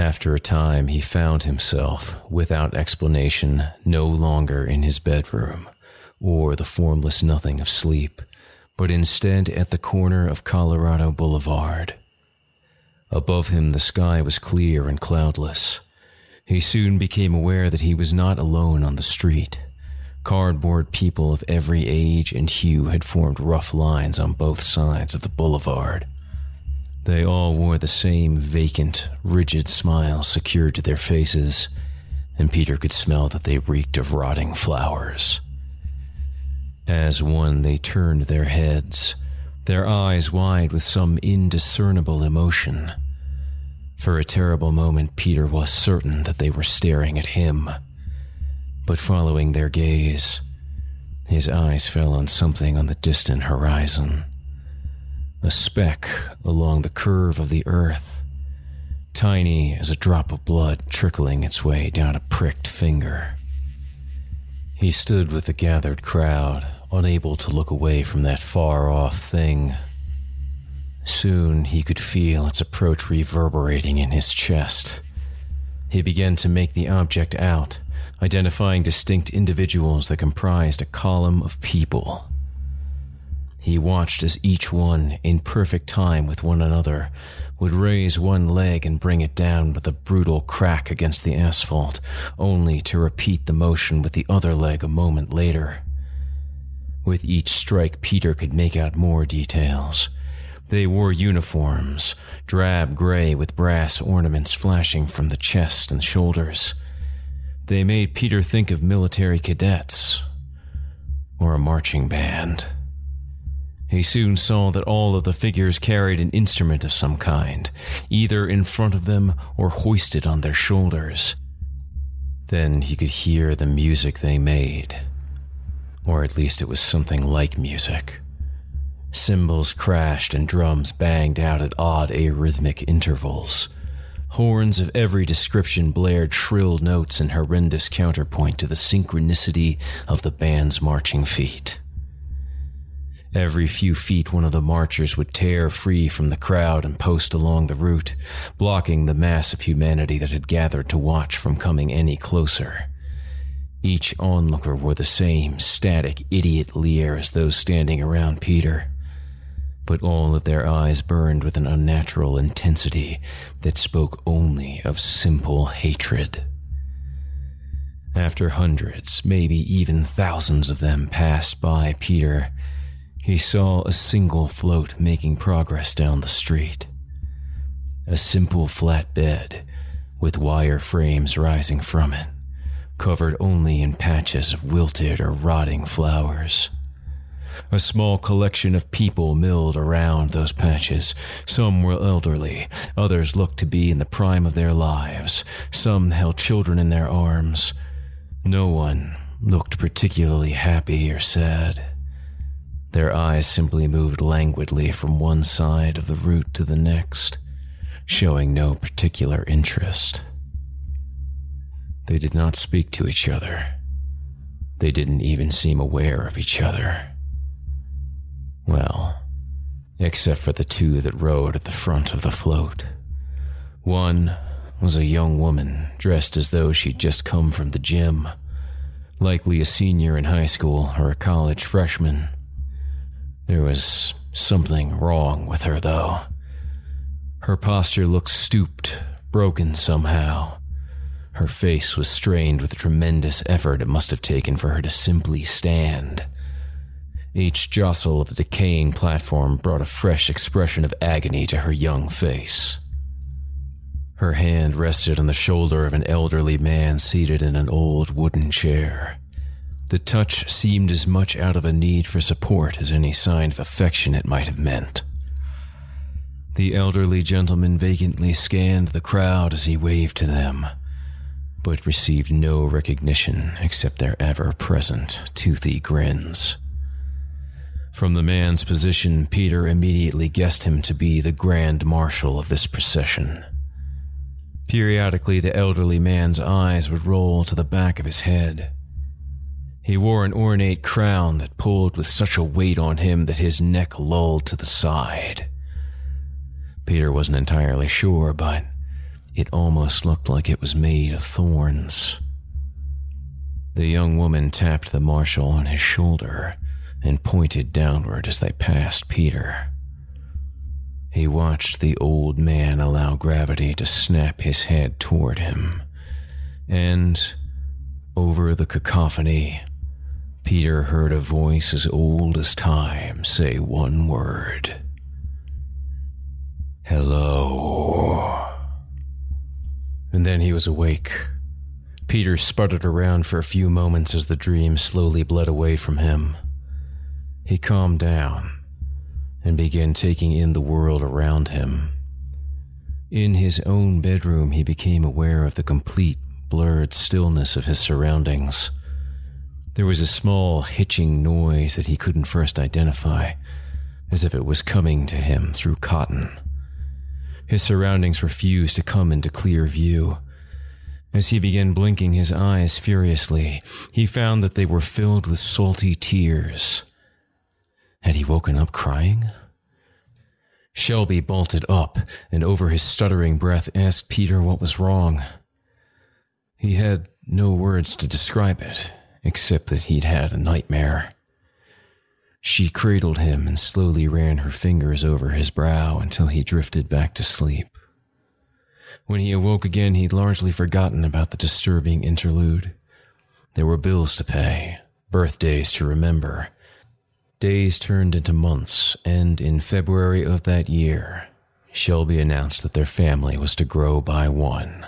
After a time, he found himself, without explanation, no longer in his bedroom, or the formless nothing of sleep, but instead at the corner of Colorado Boulevard. Above him, the sky was clear and cloudless. He soon became aware that he was not alone on the street. Cardboard people of every age and hue had formed rough lines on both sides of the boulevard. They all wore the same vacant, rigid smile secured to their faces, and Peter could smell that they reeked of rotting flowers. As one, they turned their heads, their eyes wide with some indiscernible emotion. For a terrible moment, Peter was certain that they were staring at him. But following their gaze, his eyes fell on something on the distant horizon a speck along the curve of the earth, tiny as a drop of blood trickling its way down a pricked finger. He stood with the gathered crowd, unable to look away from that far off thing. Soon he could feel its approach reverberating in his chest. He began to make the object out, identifying distinct individuals that comprised a column of people. He watched as each one, in perfect time with one another, would raise one leg and bring it down with a brutal crack against the asphalt, only to repeat the motion with the other leg a moment later. With each strike, Peter could make out more details. They wore uniforms, drab gray with brass ornaments flashing from the chest and shoulders. They made Peter think of military cadets or a marching band. He soon saw that all of the figures carried an instrument of some kind, either in front of them or hoisted on their shoulders. Then he could hear the music they made. Or at least it was something like music. Cymbals crashed and drums banged out at odd arrhythmic intervals. Horns of every description blared shrill notes in horrendous counterpoint to the synchronicity of the band's marching feet. Every few feet, one of the marchers would tear free from the crowd and post along the route, blocking the mass of humanity that had gathered to watch from coming any closer. Each onlooker wore the same static idiot leer as those standing around Peter but all of their eyes burned with an unnatural intensity that spoke only of simple hatred. After hundreds, maybe even thousands of them passed by Peter, he saw a single float making progress down the street. A simple flat bed with wire frames rising from it, covered only in patches of wilted or rotting flowers. A small collection of people milled around those patches. Some were elderly, others looked to be in the prime of their lives, some held children in their arms. No one looked particularly happy or sad. Their eyes simply moved languidly from one side of the route to the next, showing no particular interest. They did not speak to each other. They didn't even seem aware of each other. Well, except for the two that rode at the front of the float. One was a young woman dressed as though she'd just come from the gym, likely a senior in high school or a college freshman. There was something wrong with her, though. Her posture looked stooped, broken somehow. Her face was strained with the tremendous effort it must have taken for her to simply stand. Each jostle of the decaying platform brought a fresh expression of agony to her young face. Her hand rested on the shoulder of an elderly man seated in an old wooden chair. The touch seemed as much out of a need for support as any sign of affection it might have meant. The elderly gentleman vacantly scanned the crowd as he waved to them, but received no recognition except their ever present toothy grins. From the man's position, Peter immediately guessed him to be the Grand Marshal of this procession. Periodically, the elderly man's eyes would roll to the back of his head. He wore an ornate crown that pulled with such a weight on him that his neck lolled to the side. Peter wasn't entirely sure, but it almost looked like it was made of thorns. The young woman tapped the marshal on his shoulder and pointed downward as they passed Peter. He watched the old man allow gravity to snap his head toward him, and over the cacophony, Peter heard a voice as old as time say one word Hello. And then he was awake. Peter sputtered around for a few moments as the dream slowly bled away from him. He calmed down and began taking in the world around him. In his own bedroom, he became aware of the complete, blurred stillness of his surroundings. There was a small, hitching noise that he couldn't first identify, as if it was coming to him through cotton. His surroundings refused to come into clear view. As he began blinking his eyes furiously, he found that they were filled with salty tears. Had he woken up crying? Shelby bolted up and over his stuttering breath asked Peter what was wrong. He had no words to describe it, except that he'd had a nightmare. She cradled him and slowly ran her fingers over his brow until he drifted back to sleep. When he awoke again, he'd largely forgotten about the disturbing interlude. There were bills to pay, birthdays to remember, Days turned into months, and in February of that year, Shelby announced that their family was to grow by one.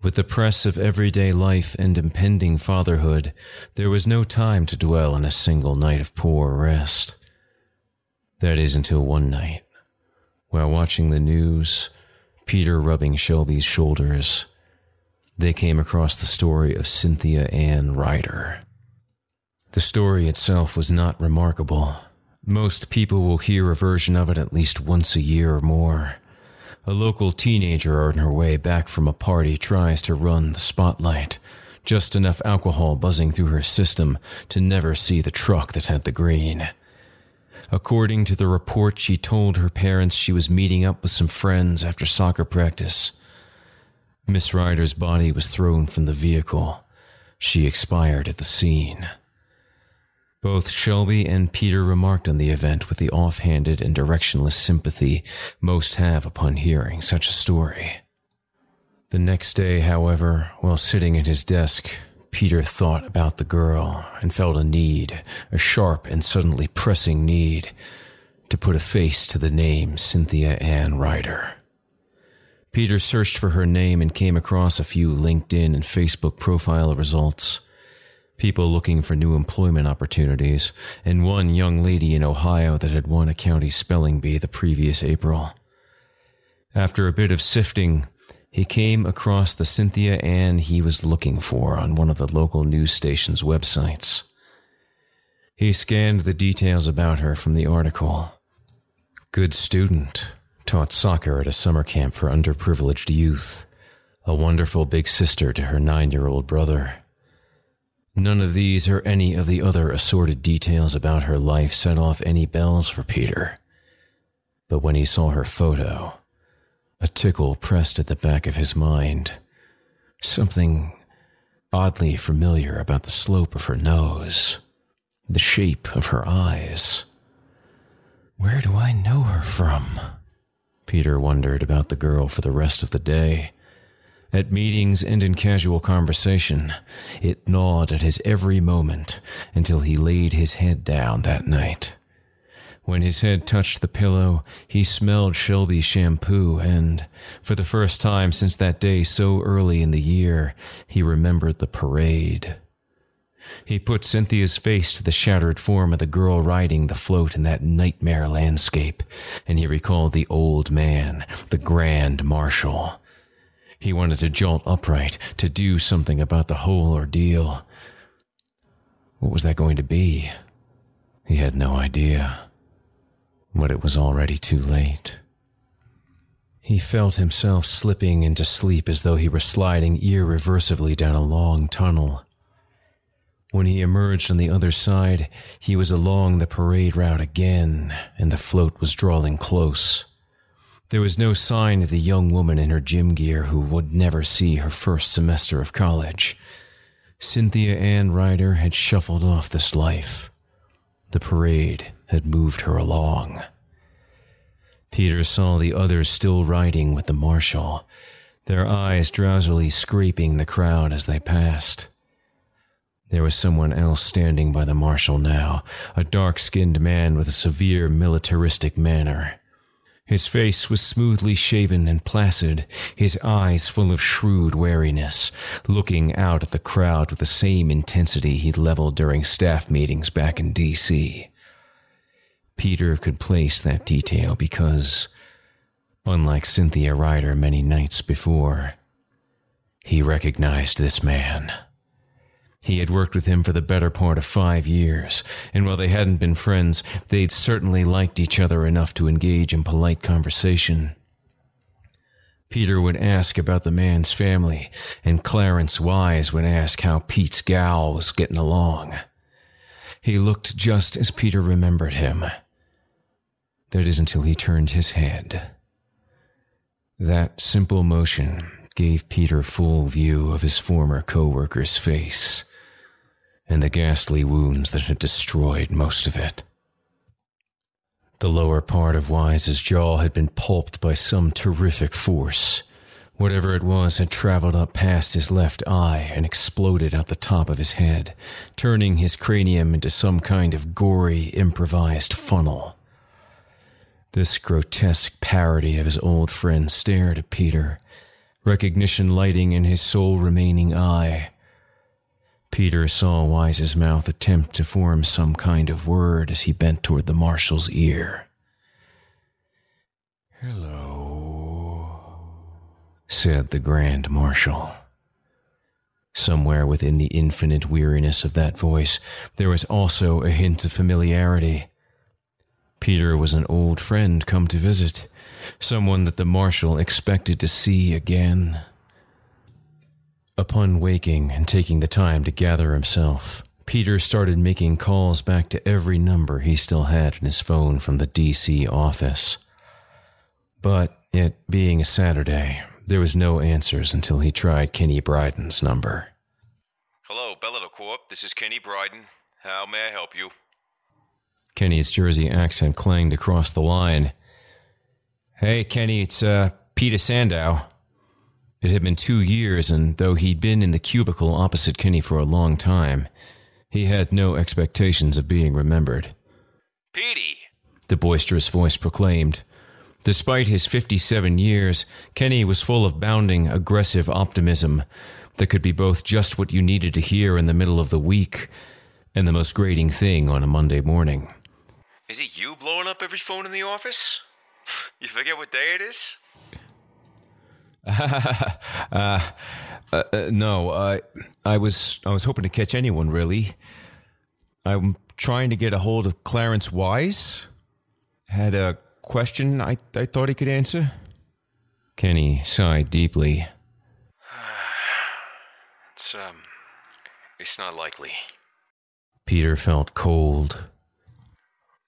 With the press of everyday life and impending fatherhood, there was no time to dwell on a single night of poor rest. That is until one night, while watching the news, Peter rubbing Shelby's shoulders, they came across the story of Cynthia Ann Ryder. The story itself was not remarkable. Most people will hear a version of it at least once a year or more. A local teenager on her way back from a party tries to run the spotlight. Just enough alcohol buzzing through her system to never see the truck that had the green. According to the report, she told her parents she was meeting up with some friends after soccer practice. Miss Ryder's body was thrown from the vehicle. She expired at the scene. Both Shelby and Peter remarked on the event with the offhanded and directionless sympathy most have upon hearing such a story. The next day, however, while sitting at his desk, Peter thought about the girl and felt a need, a sharp and suddenly pressing need, to put a face to the name Cynthia Ann Ryder. Peter searched for her name and came across a few LinkedIn and Facebook profile results people looking for new employment opportunities, and one young lady in Ohio that had won a county spelling bee the previous April. After a bit of sifting, he came across the Cynthia Ann he was looking for on one of the local news station's websites. He scanned the details about her from the article. Good student, taught soccer at a summer camp for underprivileged youth, a wonderful big sister to her nine year old brother None of these or any of the other assorted details about her life set off any bells for Peter. But when he saw her photo, a tickle pressed at the back of his mind. Something oddly familiar about the slope of her nose, the shape of her eyes. Where do I know her from? Peter wondered about the girl for the rest of the day. At meetings and in casual conversation, it gnawed at his every moment until he laid his head down that night. When his head touched the pillow, he smelled Shelby's shampoo, and, for the first time since that day so early in the year, he remembered the parade. He put Cynthia's face to the shattered form of the girl riding the float in that nightmare landscape, and he recalled the old man, the grand marshal, he wanted to jolt upright, to do something about the whole ordeal. What was that going to be? He had no idea. But it was already too late. He felt himself slipping into sleep as though he were sliding irreversibly down a long tunnel. When he emerged on the other side, he was along the parade route again, and the float was drawing close. There was no sign of the young woman in her gym gear who would never see her first semester of college. Cynthia Ann Ryder had shuffled off this life. The parade had moved her along. Peter saw the others still riding with the marshal, their eyes drowsily scraping the crowd as they passed. There was someone else standing by the marshal now, a dark skinned man with a severe militaristic manner. His face was smoothly shaven and placid, his eyes full of shrewd wariness, looking out at the crowd with the same intensity he'd leveled during staff meetings back in D.C. Peter could place that detail because, unlike Cynthia Ryder many nights before, he recognized this man. He had worked with him for the better part of five years, and while they hadn't been friends, they'd certainly liked each other enough to engage in polite conversation. Peter would ask about the man's family, and Clarence Wise would ask how Pete's gal was getting along. He looked just as Peter remembered him. That is until he turned his head. That simple motion gave Peter full view of his former co-worker's face and the ghastly wounds that had destroyed most of it. The lower part of Wise's jaw had been pulped by some terrific force. Whatever it was had traveled up past his left eye and exploded out the top of his head, turning his cranium into some kind of gory, improvised funnel. This grotesque parody of his old friend stared at Peter, recognition lighting in his sole remaining eye. Peter saw Wise's mouth attempt to form some kind of word as he bent toward the marshal's ear. Hello, said the Grand Marshal. Somewhere within the infinite weariness of that voice, there was also a hint of familiarity. Peter was an old friend come to visit. someone that the marshal expected to see again. Upon waking and taking the time to gather himself, Peter started making calls back to every number he still had in his phone from the DC office. But it being a Saturday, there was no answers until he tried Kenny Bryden's number. Hello, Bellida Corp. This is Kenny Bryden. How may I help you? Kenny's Jersey accent clanged across the line. Hey, Kenny, it's uh, Peter Sandow. It had been two years, and though he'd been in the cubicle opposite Kenny for a long time, he had no expectations of being remembered. Petey! The boisterous voice proclaimed. Despite his 57 years, Kenny was full of bounding, aggressive optimism that could be both just what you needed to hear in the middle of the week and the most grating thing on a Monday morning. Is it you blowing up every phone in the office? You forget what day it is? uh, uh, no, uh, I was I was hoping to catch anyone really. I'm trying to get a hold of Clarence Wise. Had a question I I thought he could answer. Kenny sighed deeply. It's um, it's not likely. Peter felt cold.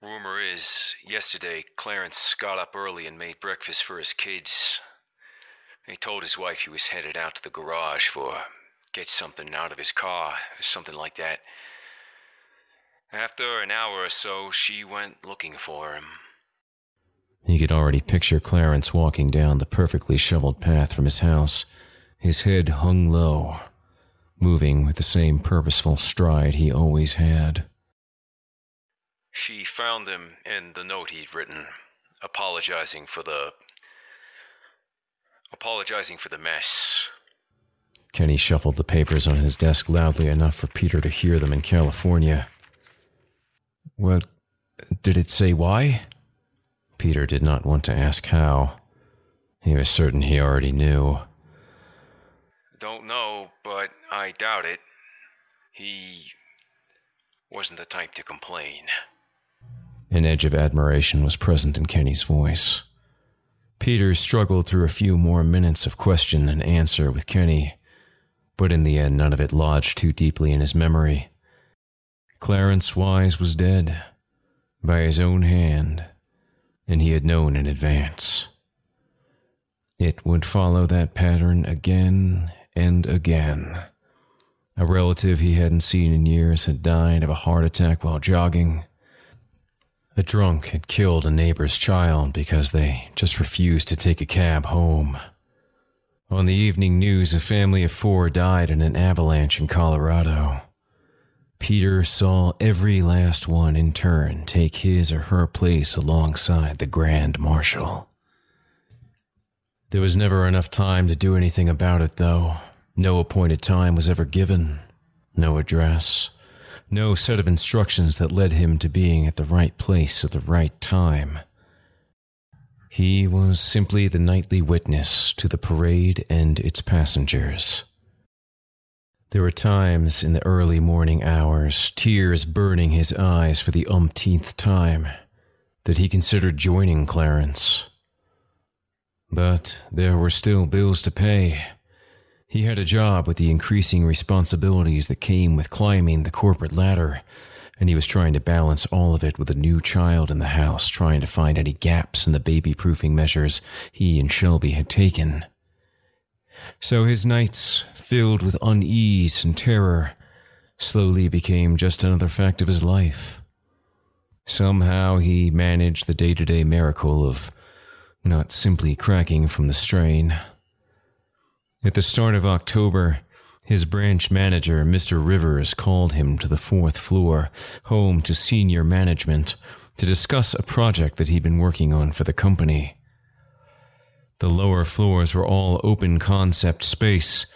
Rumor is, yesterday Clarence got up early and made breakfast for his kids. He told his wife he was headed out to the garage for get something out of his car, or something like that. After an hour or so, she went looking for him. He could already picture Clarence walking down the perfectly shoveled path from his house, his head hung low, moving with the same purposeful stride he always had. She found him in the note he'd written, apologizing for the. Apologizing for the mess. Kenny shuffled the papers on his desk loudly enough for Peter to hear them in California. Well, did it say why? Peter did not want to ask how. He was certain he already knew. Don't know, but I doubt it. He wasn't the type to complain. An edge of admiration was present in Kenny's voice. Peter struggled through a few more minutes of question and answer with Kenny, but in the end, none of it lodged too deeply in his memory. Clarence Wise was dead, by his own hand, and he had known in advance. It would follow that pattern again and again. A relative he hadn't seen in years had died of a heart attack while jogging. A drunk had killed a neighbor's child because they just refused to take a cab home. On the evening news, a family of four died in an avalanche in Colorado. Peter saw every last one in turn take his or her place alongside the Grand Marshal. There was never enough time to do anything about it, though. No appointed time was ever given, no address, no set of instructions that led him to being at the right place at the right time. He was simply the nightly witness to the parade and its passengers. There were times in the early morning hours, tears burning his eyes for the umpteenth time, that he considered joining Clarence. But there were still bills to pay. He had a job with the increasing responsibilities that came with climbing the corporate ladder, and he was trying to balance all of it with a new child in the house, trying to find any gaps in the baby proofing measures he and Shelby had taken. So his nights, filled with unease and terror, slowly became just another fact of his life. Somehow he managed the day to day miracle of not simply cracking from the strain. At the start of October, his branch manager, Mr. Rivers, called him to the fourth floor, home to senior management, to discuss a project that he'd been working on for the company. The lower floors were all open concept space,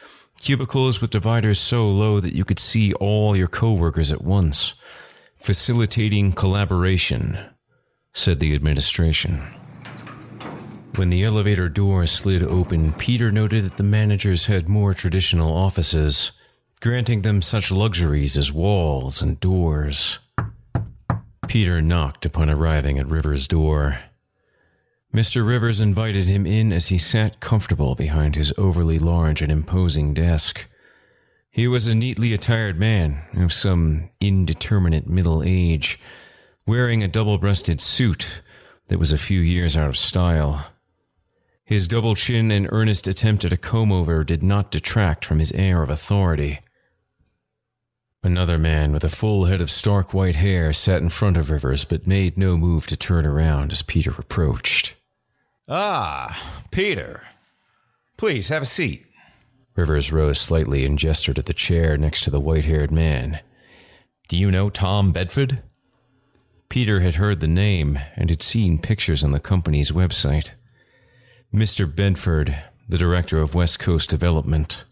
cubicles with dividers so low that you could see all your coworkers at once, facilitating collaboration, said the administration. When the elevator door slid open, Peter noted that the managers had more traditional offices, granting them such luxuries as walls and doors. Peter knocked upon arriving at River's door. Mr. Rivers invited him in as he sat comfortable behind his overly large and imposing desk. He was a neatly attired man of some indeterminate middle age, wearing a double breasted suit that was a few years out of style. His double chin and earnest attempt at a comb over did not detract from his air of authority. Another man with a full head of stark white hair sat in front of Rivers but made no move to turn around as Peter approached. Ah, Peter. Please have a seat. Rivers rose slightly and gestured at the chair next to the white haired man. Do you know Tom Bedford? Peter had heard the name and had seen pictures on the company's website. Mr. Bedford, the director of West Coast Development.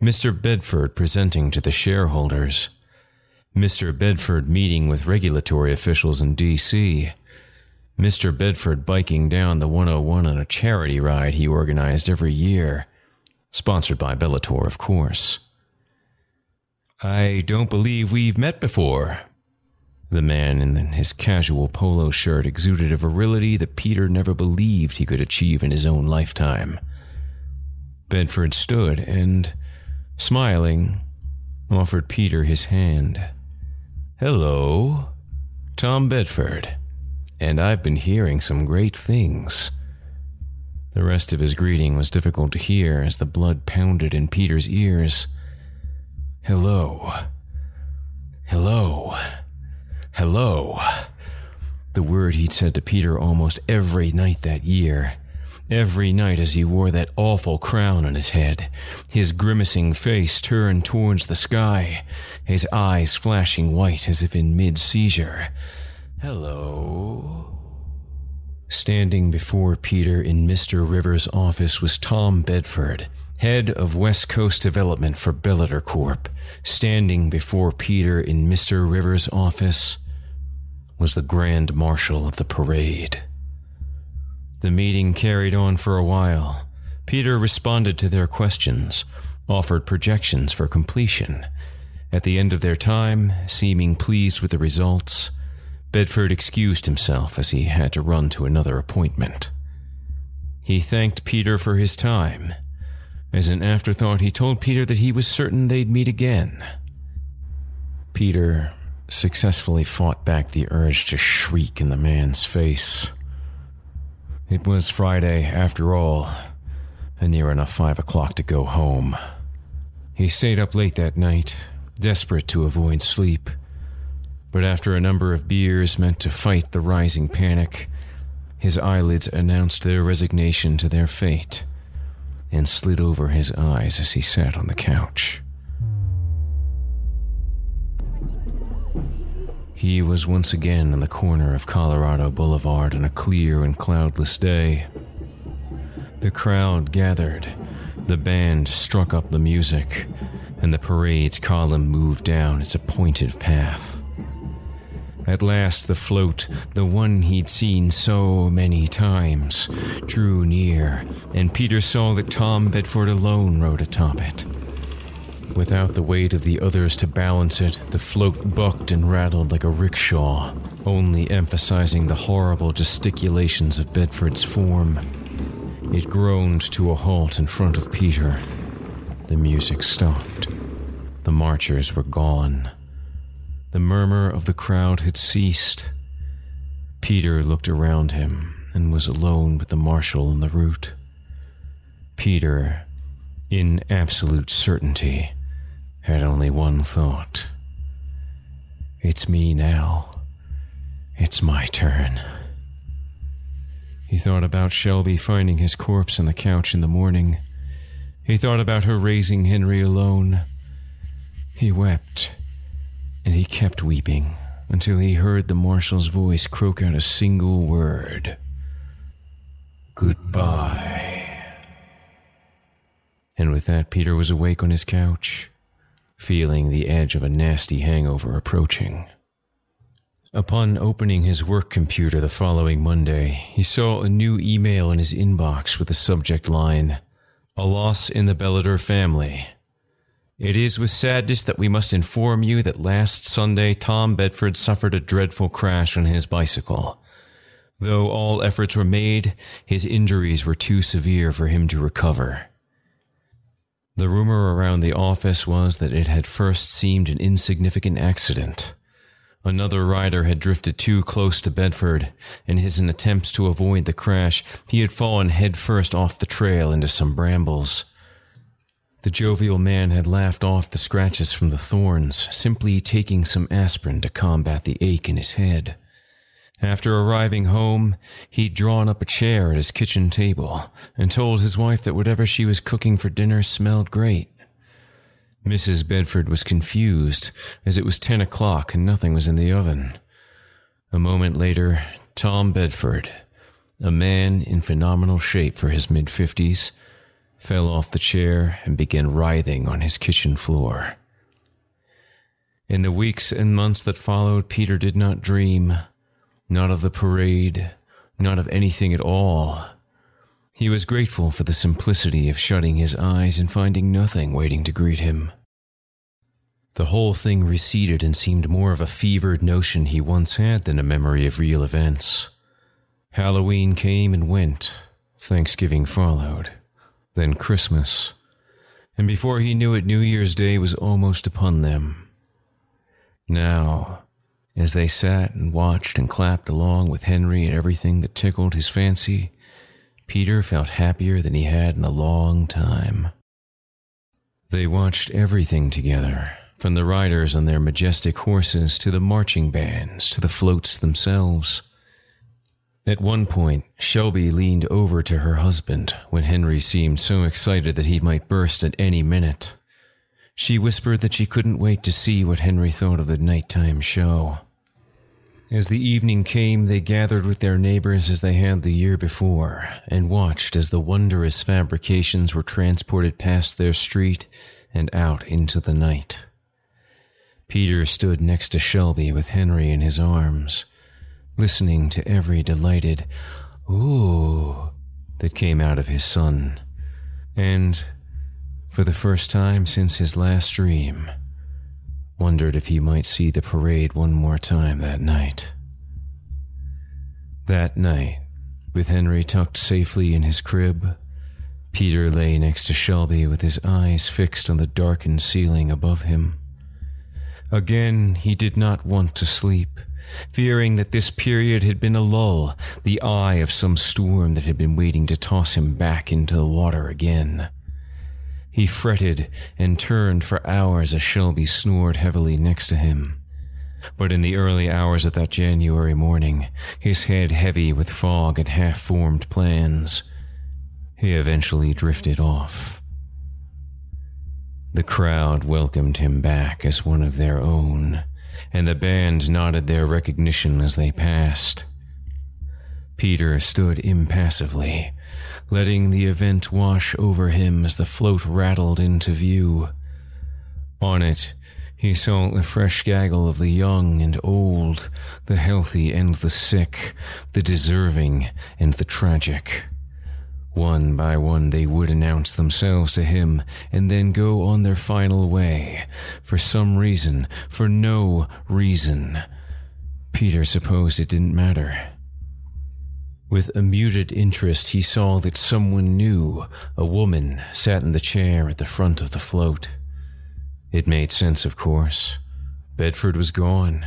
Mr. Bedford presenting to the shareholders. Mr. Bedford meeting with regulatory officials in D.C. Mr. Bedford biking down the 101 on a charity ride he organized every year, sponsored by Bellator, of course. I don't believe we've met before. The man in his casual polo shirt exuded a virility that Peter never believed he could achieve in his own lifetime. Bedford stood and, smiling, offered Peter his hand. Hello, Tom Bedford and I've been hearing some great things. The rest of his greeting was difficult to hear as the blood pounded in Peter's ears. Hello. Hello. Hello. The word he'd said to Peter almost every night that year. Every night as he wore that awful crown on his head, his grimacing face turned towards the sky, his eyes flashing white as if in mid seizure. Hello. Standing before Peter in Mr. Rivers' office was Tom Bedford, head of West Coast Development for Bellator Corp. Standing before Peter in Mr. Rivers' office was the Grand Marshal of the parade. The meeting carried on for a while. Peter responded to their questions, offered projections for completion. At the end of their time, seeming pleased with the results, Bedford excused himself as he had to run to another appointment. He thanked Peter for his time. As an afterthought, he told Peter that he was certain they'd meet again. Peter successfully fought back the urge to shriek in the man's face. It was Friday, after all, and near enough five o'clock to go home. He stayed up late that night, desperate to avoid sleep but after a number of beers meant to fight the rising panic, his eyelids announced their resignation to their fate and slid over his eyes as he sat on the couch. He was once again on the corner of Colorado Boulevard on a clear and cloudless day. The crowd gathered, the band struck up the music, and the parade's column moved down its appointed path. At last, the float, the one he'd seen so many times, drew near, and Peter saw that Tom Bedford alone rode atop it. Without the weight of the others to balance it, the float bucked and rattled like a rickshaw, only emphasizing the horrible gesticulations of Bedford's form. It groaned to a halt in front of Peter. The music stopped. The marchers were gone. The murmur of the crowd had ceased. Peter looked around him and was alone with the marshal on the route. Peter, in absolute certainty, had only one thought It's me now. It's my turn. He thought about Shelby finding his corpse on the couch in the morning. He thought about her raising Henry alone. He wept and he kept weeping until he heard the marshal's voice croak out a single word Goodbye. And with that, Peter was awake on his couch, feeling the edge of a nasty hangover approaching. Upon opening his work computer the following Monday, he saw a new email in his inbox with the subject line A loss in the Bellator family. It is with sadness that we must inform you that last Sunday Tom Bedford suffered a dreadful crash on his bicycle. Though all efforts were made, his injuries were too severe for him to recover. The rumor around the office was that it had first seemed an insignificant accident. Another rider had drifted too close to Bedford. In his attempts to avoid the crash, he had fallen headfirst off the trail into some brambles. The jovial man had laughed off the scratches from the thorns, simply taking some aspirin to combat the ache in his head. After arriving home, he'd drawn up a chair at his kitchen table and told his wife that whatever she was cooking for dinner smelled great. Mrs. Bedford was confused, as it was ten o'clock and nothing was in the oven. A moment later, Tom Bedford, a man in phenomenal shape for his mid fifties, fell off the chair and began writhing on his kitchen floor. In the weeks and months that followed, Peter did not dream, not of the parade, not of anything at all. He was grateful for the simplicity of shutting his eyes and finding nothing waiting to greet him. The whole thing receded and seemed more of a fevered notion he once had than a memory of real events. Halloween came and went. Thanksgiving followed. Then Christmas. And before he knew it, New Year's Day was almost upon them. Now, as they sat and watched and clapped along with Henry at everything that tickled his fancy, Peter felt happier than he had in a long time. They watched everything together, from the riders on their majestic horses to the marching bands to the floats themselves. At one point, Shelby leaned over to her husband when Henry seemed so excited that he might burst at any minute. She whispered that she couldn't wait to see what Henry thought of the nighttime show. As the evening came, they gathered with their neighbors as they had the year before, and watched as the wondrous fabrications were transported past their street and out into the night. Peter stood next to Shelby with Henry in his arms, listening to every delighted ooh that came out of his son, and, for the first time since his last dream, wondered if he might see the parade one more time that night. That night, with Henry tucked safely in his crib, Peter lay next to Shelby with his eyes fixed on the darkened ceiling above him. Again, he did not want to sleep, fearing that this period had been a lull, the eye of some storm that had been waiting to toss him back into the water again. He fretted and turned for hours as Shelby snored heavily next to him. But in the early hours of that January morning, his head heavy with fog and half formed plans, he eventually drifted off. The crowd welcomed him back as one of their own, and the band nodded their recognition as they passed. Peter stood impassively, letting the event wash over him as the float rattled into view. On it, he saw the fresh gaggle of the young and old, the healthy and the sick, the deserving and the tragic. One by one, they would announce themselves to him and then go on their final way. For some reason, for no reason. Peter supposed it didn't matter. With a muted interest, he saw that someone new, a woman, sat in the chair at the front of the float. It made sense, of course. Bedford was gone.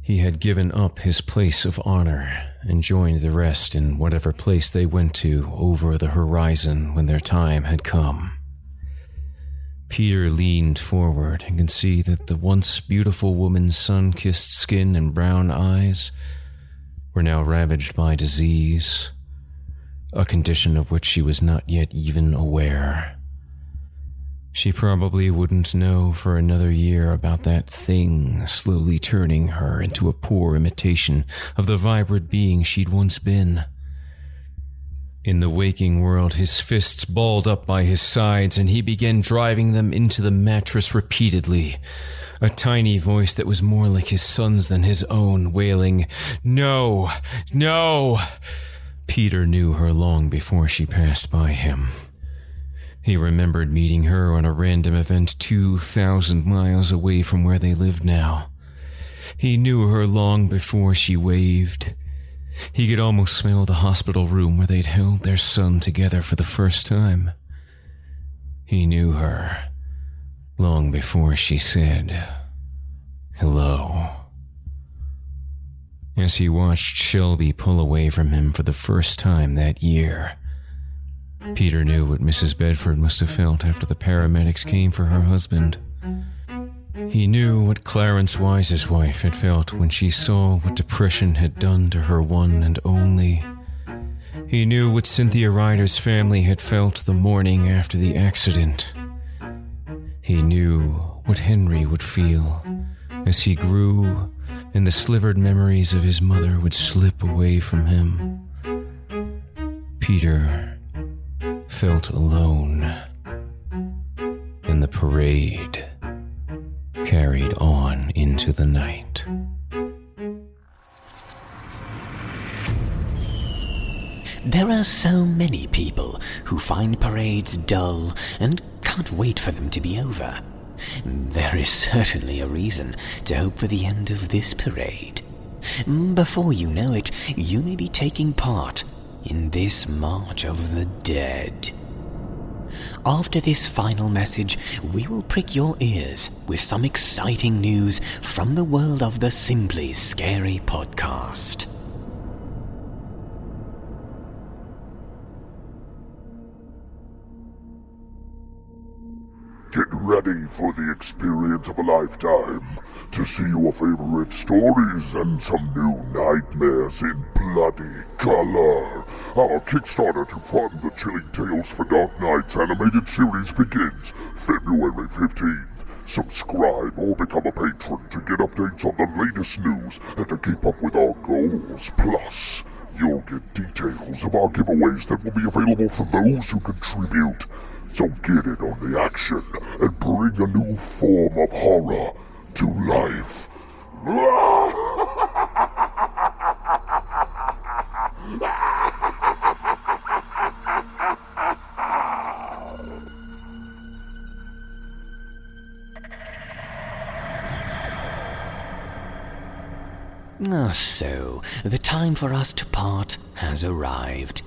He had given up his place of honor and joined the rest in whatever place they went to over the horizon when their time had come. Peter leaned forward and could see that the once beautiful woman's sun kissed skin and brown eyes were now ravaged by disease, a condition of which she was not yet even aware. She probably wouldn't know for another year about that thing slowly turning her into a poor imitation of the vibrant being she'd once been. In the waking world, his fists balled up by his sides, and he began driving them into the mattress repeatedly a tiny voice that was more like his son's than his own, wailing, No, no. Peter knew her long before she passed by him. He remembered meeting her on a random event 2,000 miles away from where they lived now. He knew her long before she waved. He could almost smell the hospital room where they'd held their son together for the first time. He knew her long before she said hello. As he watched Shelby pull away from him for the first time that year, Peter knew what Mrs. Bedford must have felt after the paramedics came for her husband. He knew what Clarence Wise's wife had felt when she saw what depression had done to her one and only. He knew what Cynthia Ryder's family had felt the morning after the accident. He knew what Henry would feel as he grew and the slivered memories of his mother would slip away from him. Peter felt alone, in the parade carried on into the night. There are so many people who find parades dull and can't wait for them to be over. There is certainly a reason to hope for the end of this parade. Before you know it, you may be taking part in this March of the Dead. After this final message, we will prick your ears with some exciting news from the world of the Simply Scary podcast. Get ready for the experience of a lifetime to see your favorite stories and some new nightmares in bloody color. Our Kickstarter to fund the Chilling Tales for Dark Nights animated series begins February 15th. Subscribe or become a patron to get updates on the latest news and to keep up with our goals. Plus, you'll get details of our giveaways that will be available for those who contribute. So get in on the action and bring a new form of horror to life. Ah, so, the time for us to part has arrived.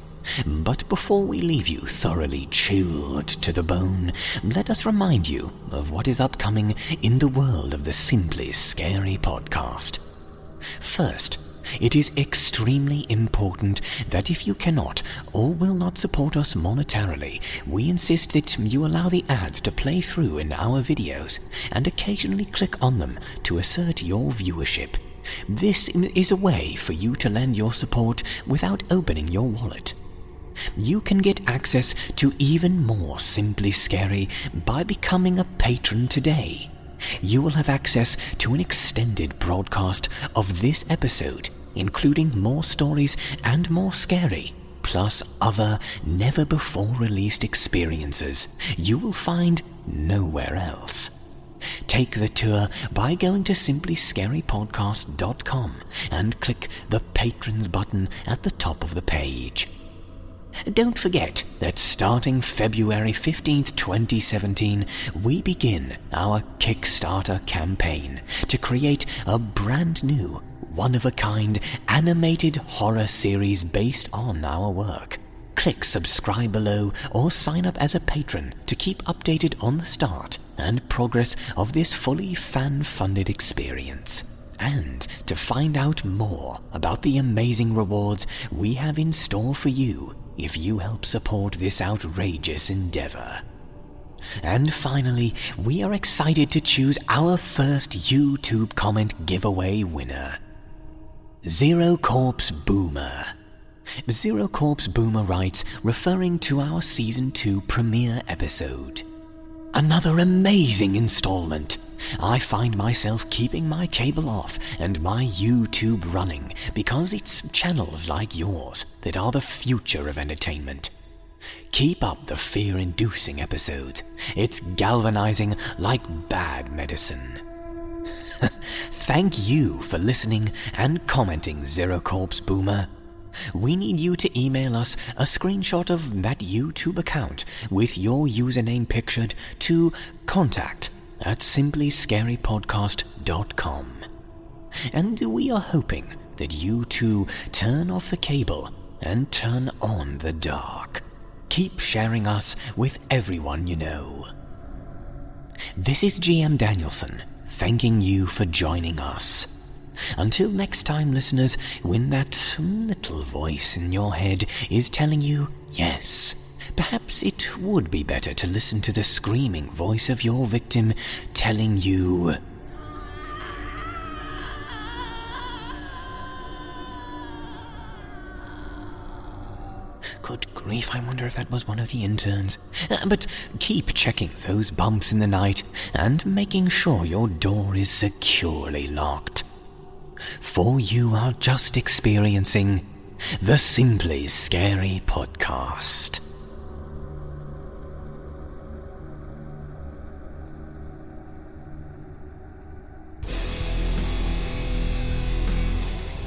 But before we leave you thoroughly chilled to the bone, let us remind you of what is upcoming in the world of the Simply Scary podcast. First, it is extremely important that if you cannot or will not support us monetarily, we insist that you allow the ads to play through in our videos and occasionally click on them to assert your viewership. This is a way for you to lend your support without opening your wallet. You can get access to even more Simply Scary by becoming a patron today. You will have access to an extended broadcast of this episode, including more stories and more scary, plus other never before released experiences you will find nowhere else. Take the tour by going to simplyscarypodcast.com and click the Patrons button at the top of the page. Don't forget that starting February 15th, 2017, we begin our Kickstarter campaign to create a brand new, one of a kind animated horror series based on our work. Click subscribe below or sign up as a patron to keep updated on the start and progress of this fully fan funded experience. And to find out more about the amazing rewards we have in store for you if you help support this outrageous endeavor. And finally, we are excited to choose our first YouTube comment giveaway winner Zero Corpse Boomer. Zero Corpse Boomer writes, referring to our Season 2 premiere episode. Another amazing installment. I find myself keeping my cable off and my YouTube running because it's channels like yours that are the future of entertainment. Keep up the fear inducing episodes. It's galvanizing like bad medicine. Thank you for listening and commenting, Zero Corpse Boomer. We need you to email us a screenshot of that YouTube account with your username pictured to contact at simplyscarypodcast.com. And we are hoping that you too turn off the cable and turn on the dark. Keep sharing us with everyone you know. This is GM Danielson, thanking you for joining us. Until next time, listeners, when that little voice in your head is telling you yes, perhaps it would be better to listen to the screaming voice of your victim telling you Good grief, I wonder if that was one of the interns. Uh, but keep checking those bumps in the night and making sure your door is securely locked. For you are just experiencing the Simply Scary Podcast.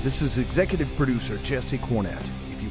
This is executive producer Jesse Cornett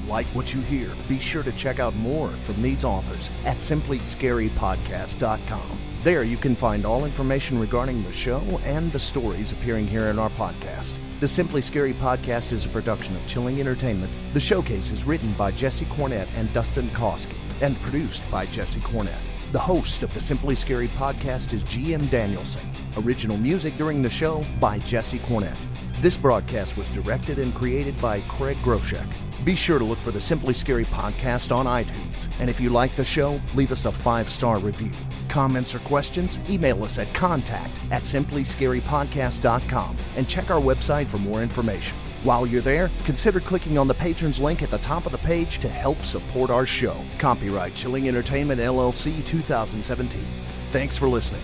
like what you hear, be sure to check out more from these authors at simplyscarypodcast.com. There you can find all information regarding the show and the stories appearing here in our podcast. The Simply Scary podcast is a production of Chilling Entertainment. The showcase is written by Jesse Cornett and Dustin Kosky and produced by Jesse Cornett. The host of the Simply Scary podcast is GM Danielson. Original music during the show by Jesse Cornett. This broadcast was directed and created by Craig Groshek. Be sure to look for the Simply Scary podcast on iTunes. And if you like the show, leave us a five star review. Comments or questions? Email us at contact at simplyscarypodcast.com and check our website for more information. While you're there, consider clicking on the patrons link at the top of the page to help support our show. Copyright Chilling Entertainment LLC 2017. Thanks for listening.